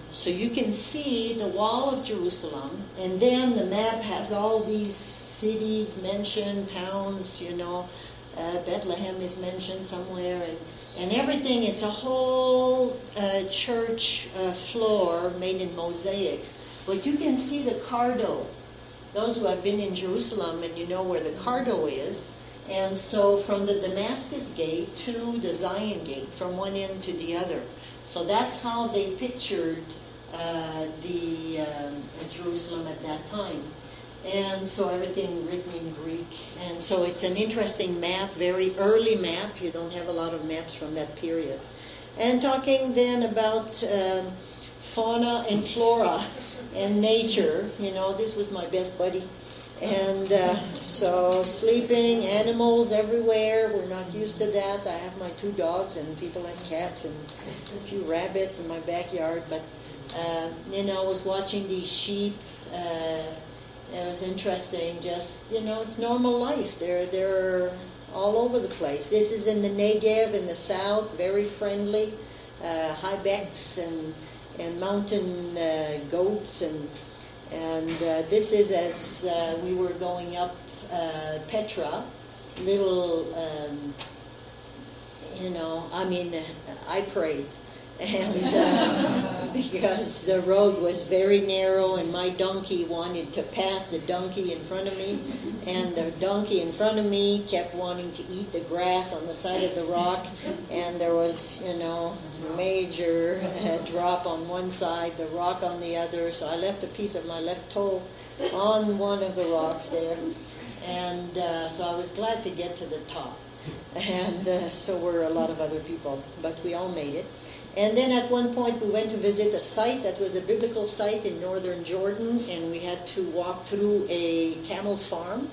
So you can see the wall of Jerusalem, and then the map has all these cities mentioned, towns, you know, uh, Bethlehem is mentioned somewhere, and, and everything. It's a whole uh, church uh, floor made in mosaics. But you can see the Cardo. Those who have been in Jerusalem and you know where the Cardo is, and so from the Damascus gate to the Zion gate, from one end to the other. So that's how they pictured uh, the um, Jerusalem at that time. And so everything written in Greek. And so it's an interesting map, very early map. You don't have a lot of maps from that period. And talking then about um, fauna and flora and nature, you know, this was my best buddy. And uh, so sleeping, animals everywhere. We're not used to that. I have my two dogs, and people have cats and a few rabbits in my backyard. But uh, you know, I was watching these sheep. Uh, it was interesting. Just you know, it's normal life. They're they're all over the place. This is in the Negev in the south, very friendly, uh, ibex and and mountain uh, goats and and uh, this is as uh, we were going up uh, Petra, little. Um, you know, I mean, I prayed and uh, because the road was very narrow and my donkey wanted to pass the donkey in front of me. And the donkey in front of me kept wanting to eat the grass on the side of the rock. And there was you know major uh, drop on one side the rock on the other. So i left a piece of my left toe on one of the rocks there. And uh, so i was glad to get to the top. And uh, so were a lot of other people but we all made it and then at one point we went to visit a site that was a biblical site in northern Jordan, and we had to walk through a camel farm.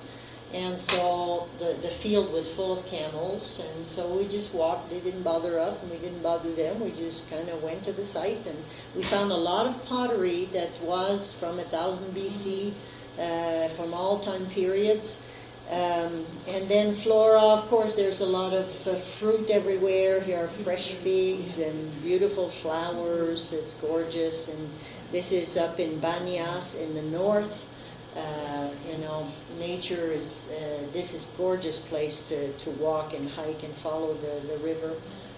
And so the, the field was full of camels, and so we just walked. They didn't bother us, and we didn't bother them. We just kind of went to the site, and we found a lot of pottery that was from 1000 BC, uh, from all time periods. Um, and then flora, of course, there's a lot of uh, fruit everywhere. Here are fresh figs and beautiful flowers. It's gorgeous. And this is up in Banias in the north. Uh, you know, nature is, uh, this is gorgeous place to, to walk and hike and follow the, the river.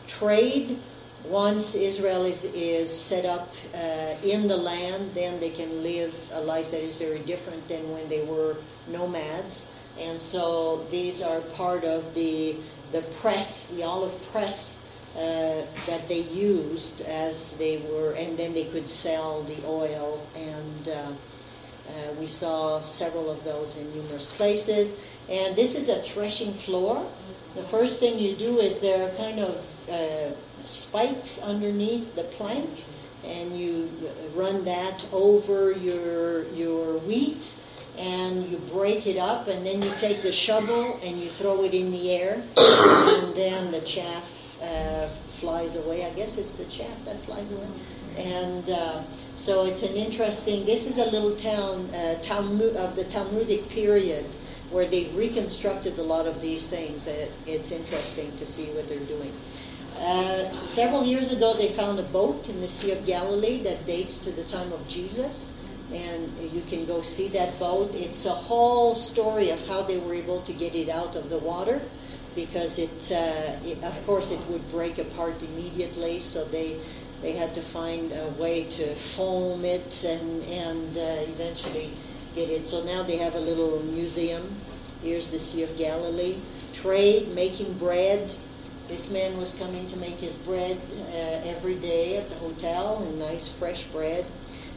Trade, once Israel is, is set up uh, in the land, then they can live a life that is very different than when they were nomads. And so these are part of the, the press, the olive press uh, that they used as they were, and then they could sell the oil. And uh, uh, we saw several of those in numerous places. And this is a threshing floor. The first thing you do is there are kind of uh, spikes underneath the plank, and you run that over your your wheat and you break it up, and then you take the shovel and you throw it in the air, and then the chaff uh, flies away. I guess it's the chaff that flies away. And uh, so it's an interesting. This is a little town uh, Talmud, of the Talmudic period where they've reconstructed a lot of these things. It, it's interesting to see what they're doing. Uh, several years ago, they found a boat in the Sea of Galilee that dates to the time of Jesus, and you can go see that boat. It's a whole story of how they were able to get it out of the water, because it, uh, it of course, it would break apart immediately. So they they had to find a way to foam it and and uh, eventually get it. So now they have a little museum. Here's the Sea of Galilee. Trade, making bread. This man was coming to make his bread uh, every day at the hotel, and nice fresh bread.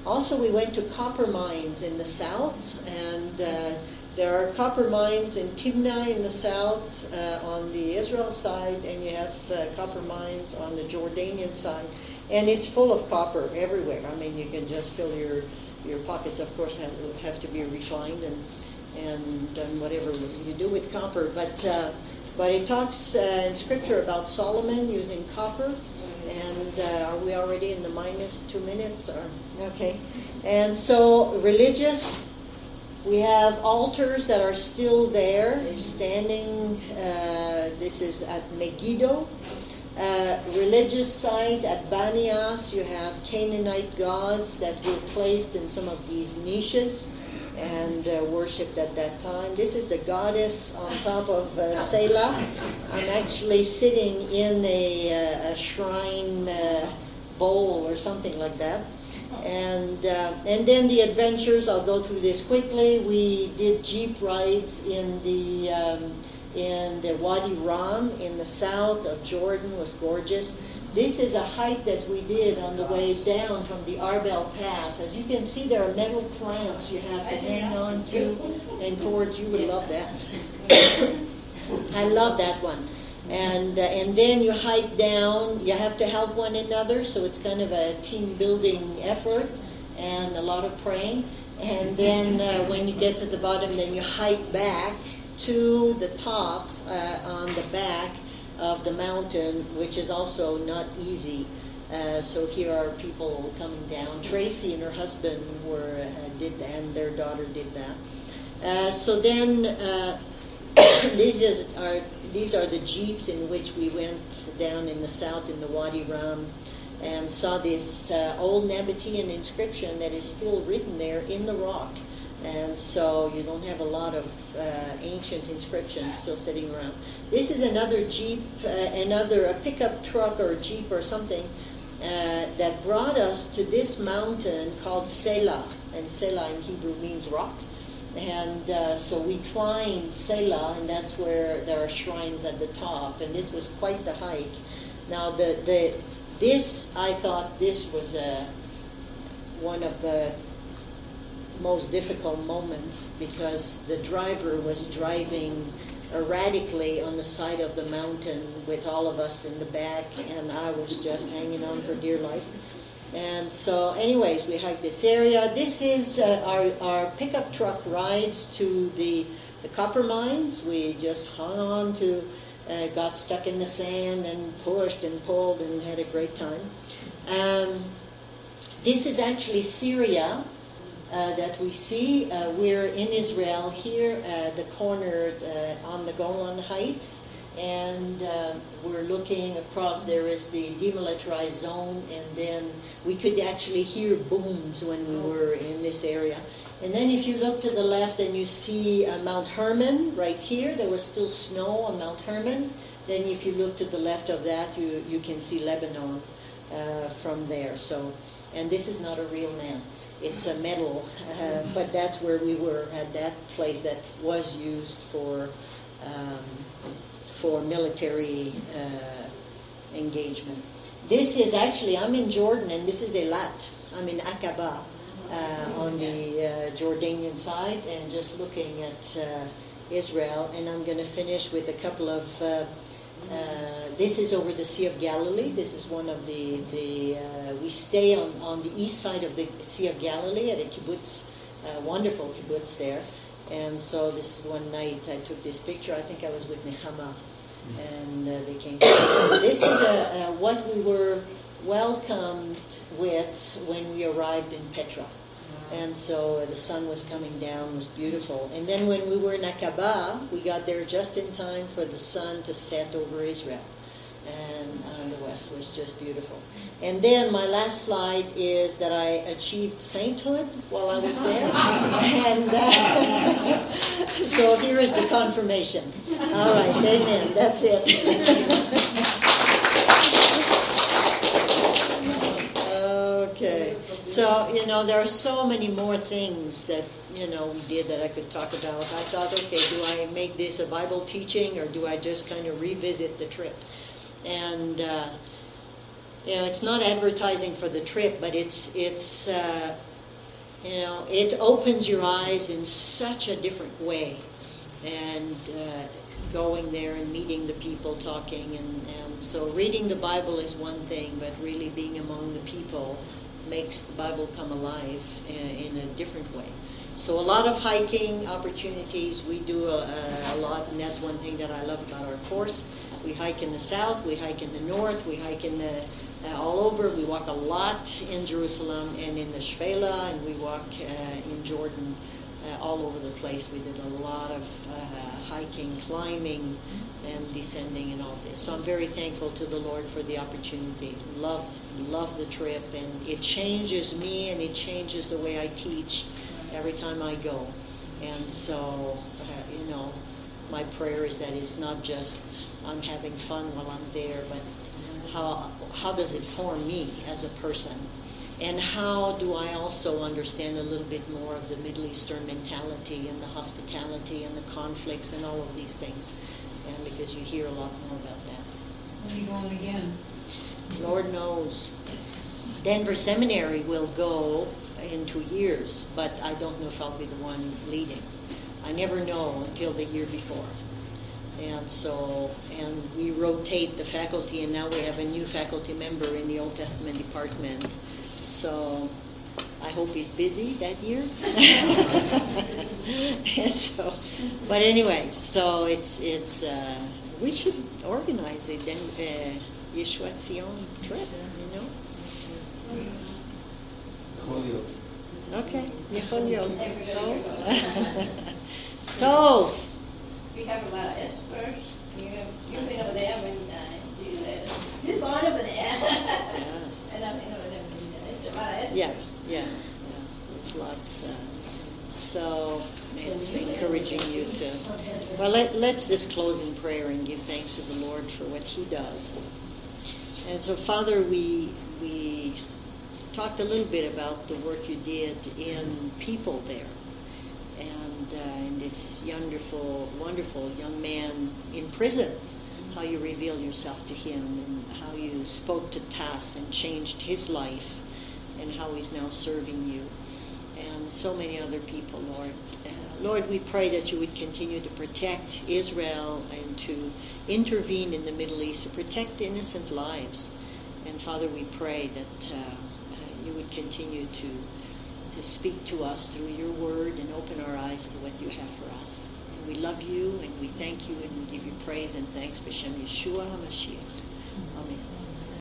Also, we went to copper mines in the south, and uh, there are copper mines in Timnah in the south uh, on the Israel side, and you have uh, copper mines on the Jordanian side. And it's full of copper everywhere. I mean, you can just fill your your pockets, of course, have, have to be refined and and done whatever you do with copper. But uh, but it talks uh, in Scripture about Solomon using copper. And uh, are we already in the minus two minutes? Or, okay. And so religious, we have altars that are still there, standing. Uh, this is at Megiddo. Uh, religious site at Banias, you have Canaanite gods that were placed in some of these niches and uh, worshipped at that time. This is the goddess on top of uh, Selah. I'm actually sitting in a, uh, a shrine uh, bowl or something like that. And uh, and then the adventures. I'll go through this quickly. We did jeep rides in the um, in the Wadi Rum in the south of Jordan was gorgeous. This is a hike that we did on the way down from the Arbel Pass. As you can see, there are metal clamps you have to hang on to, and George, you would love that. I love that one. And uh, and then you hike down. You have to help one another, so it's kind of a team building effort, and a lot of praying. And then uh, when you get to the bottom, then you hike back to the top uh, on the back of the mountain, which is also not easy. Uh, so here are people coming down. Tracy and her husband were uh, did and their daughter did that. Uh, so then uh, these is, are these are the jeeps in which we went down in the south in the Wadi Rum and saw this uh, old Nabatean inscription that is still written there in the rock. And so you don't have a lot of uh, ancient inscriptions still sitting around. This is another Jeep, uh, another a pickup truck or Jeep or something uh, that brought us to this mountain called Selah. And Selah in Hebrew means rock. And uh, so we climbed Selah, and that's where there are shrines at the top. And this was quite the hike. Now, the, the this I thought this was a, uh, one of the most difficult moments because the driver was driving erratically on the side of the mountain with all of us in the back, and I was just hanging on for dear life. And so, anyways, we hiked this area. This is uh, our, our pickup truck rides to the, the copper mines. We just hung on to, uh, got stuck in the sand and pushed and pulled and had a great time. Um, this is actually Syria. Uh, that we see. Uh, we're in Israel here, uh, the corner uh, on the Golan Heights, and uh, we're looking across. There is the demilitarized zone, and then we could actually hear booms when we were in this area. And then if you look to the left and you see Mount Hermon right here, there was still snow on Mount Hermon. Then if you look to the left of that, you, you can see Lebanon from there. So, and this is not a real man it's a metal, uh, but that's where we were at that place that was used for um, for military uh, engagement. This is actually I'm in Jordan, and this is Eilat. I'm in Aqaba uh, on the uh, Jordanian side, and just looking at uh, Israel. And I'm going to finish with a couple of uh, this is over the Sea of Galilee. This is one of the, the uh, we stay on, on the east side of the Sea of Galilee at a kibbutz, uh, wonderful kibbutz there. And so this is one night I took this picture. I think I was with Nehama, and uh, they came. this is a, a, what we were welcomed with when we arrived in Petra. And so the sun was coming down, was beautiful. And then when we were in Aqaba, we got there just in time for the sun to set over Israel. And on the west was just beautiful. And then my last slide is that I achieved sainthood while I was there. and uh, so here is the confirmation. All right, amen. That's it. Okay. So, you know, there are so many more things that, you know, we did that I could talk about. I thought, okay, do I make this a Bible teaching or do I just kind of revisit the trip? And, uh, you know, it's not advertising for the trip, but it's, it's, uh, you know, it opens your eyes in such a different way. And, uh, going there and meeting the people, talking, and, and so reading the Bible is one thing, but really being among the people makes the Bible come alive in, a different way. So a lot of hiking opportunities. We do a, a, lot, and that's one thing that I love about our course. We hike in the south, we hike in the north, we hike in the uh, all over. We walk a lot in Jerusalem and in the Shephelah, and we walk uh, in Jordan uh, all over the place. We did a lot of uh, hiking, climbing, and descending, and all this. So I'm very thankful to the Lord for the opportunity. Love, love the trip, and it changes me, and it changes the way I teach every time I go. And so, uh, you know, my prayer is that it's not just I'm having fun while I'm there, but how how does it form me as a person? And how do I also understand a little bit more of the Middle Eastern mentality and the hospitality and the conflicts and all of these things? And because you hear a lot more about that. When are you going again? Lord knows. Denver Seminary will go in two years, but I don't know if I'll be the one leading. I never know until the year before. And so, and we rotate the faculty, and now we have a new faculty member in the Old Testament department. So I hope he's busy that year. and so, but anyway, so it's it's uh, we should organize the then uh, Yeshua Tzion trip, you know. Okay, Tov. Tov. We have a lot of experts. You have been over there many times. You've been over there Yeah yeah, yeah. There's lots. Uh, so it's encouraging you to. Well, let, let's just close in prayer and give thanks to the Lord for what He does. And so, Father, we we talked a little bit about the work you did in people there, and uh, in this wonderful, wonderful young man in prison. How you revealed yourself to him, and how you spoke to Tas and changed his life, and how he's now serving you, and so many other people, Lord. Uh, Lord, we pray that you would continue to protect Israel and to intervene in the Middle East, to protect innocent lives. And Father, we pray that uh, you would continue to to speak to us through your word and open our eyes to what you have for us. And we love you and we thank you and we give you praise and thanks. B'Shem Yeshua HaMashiach.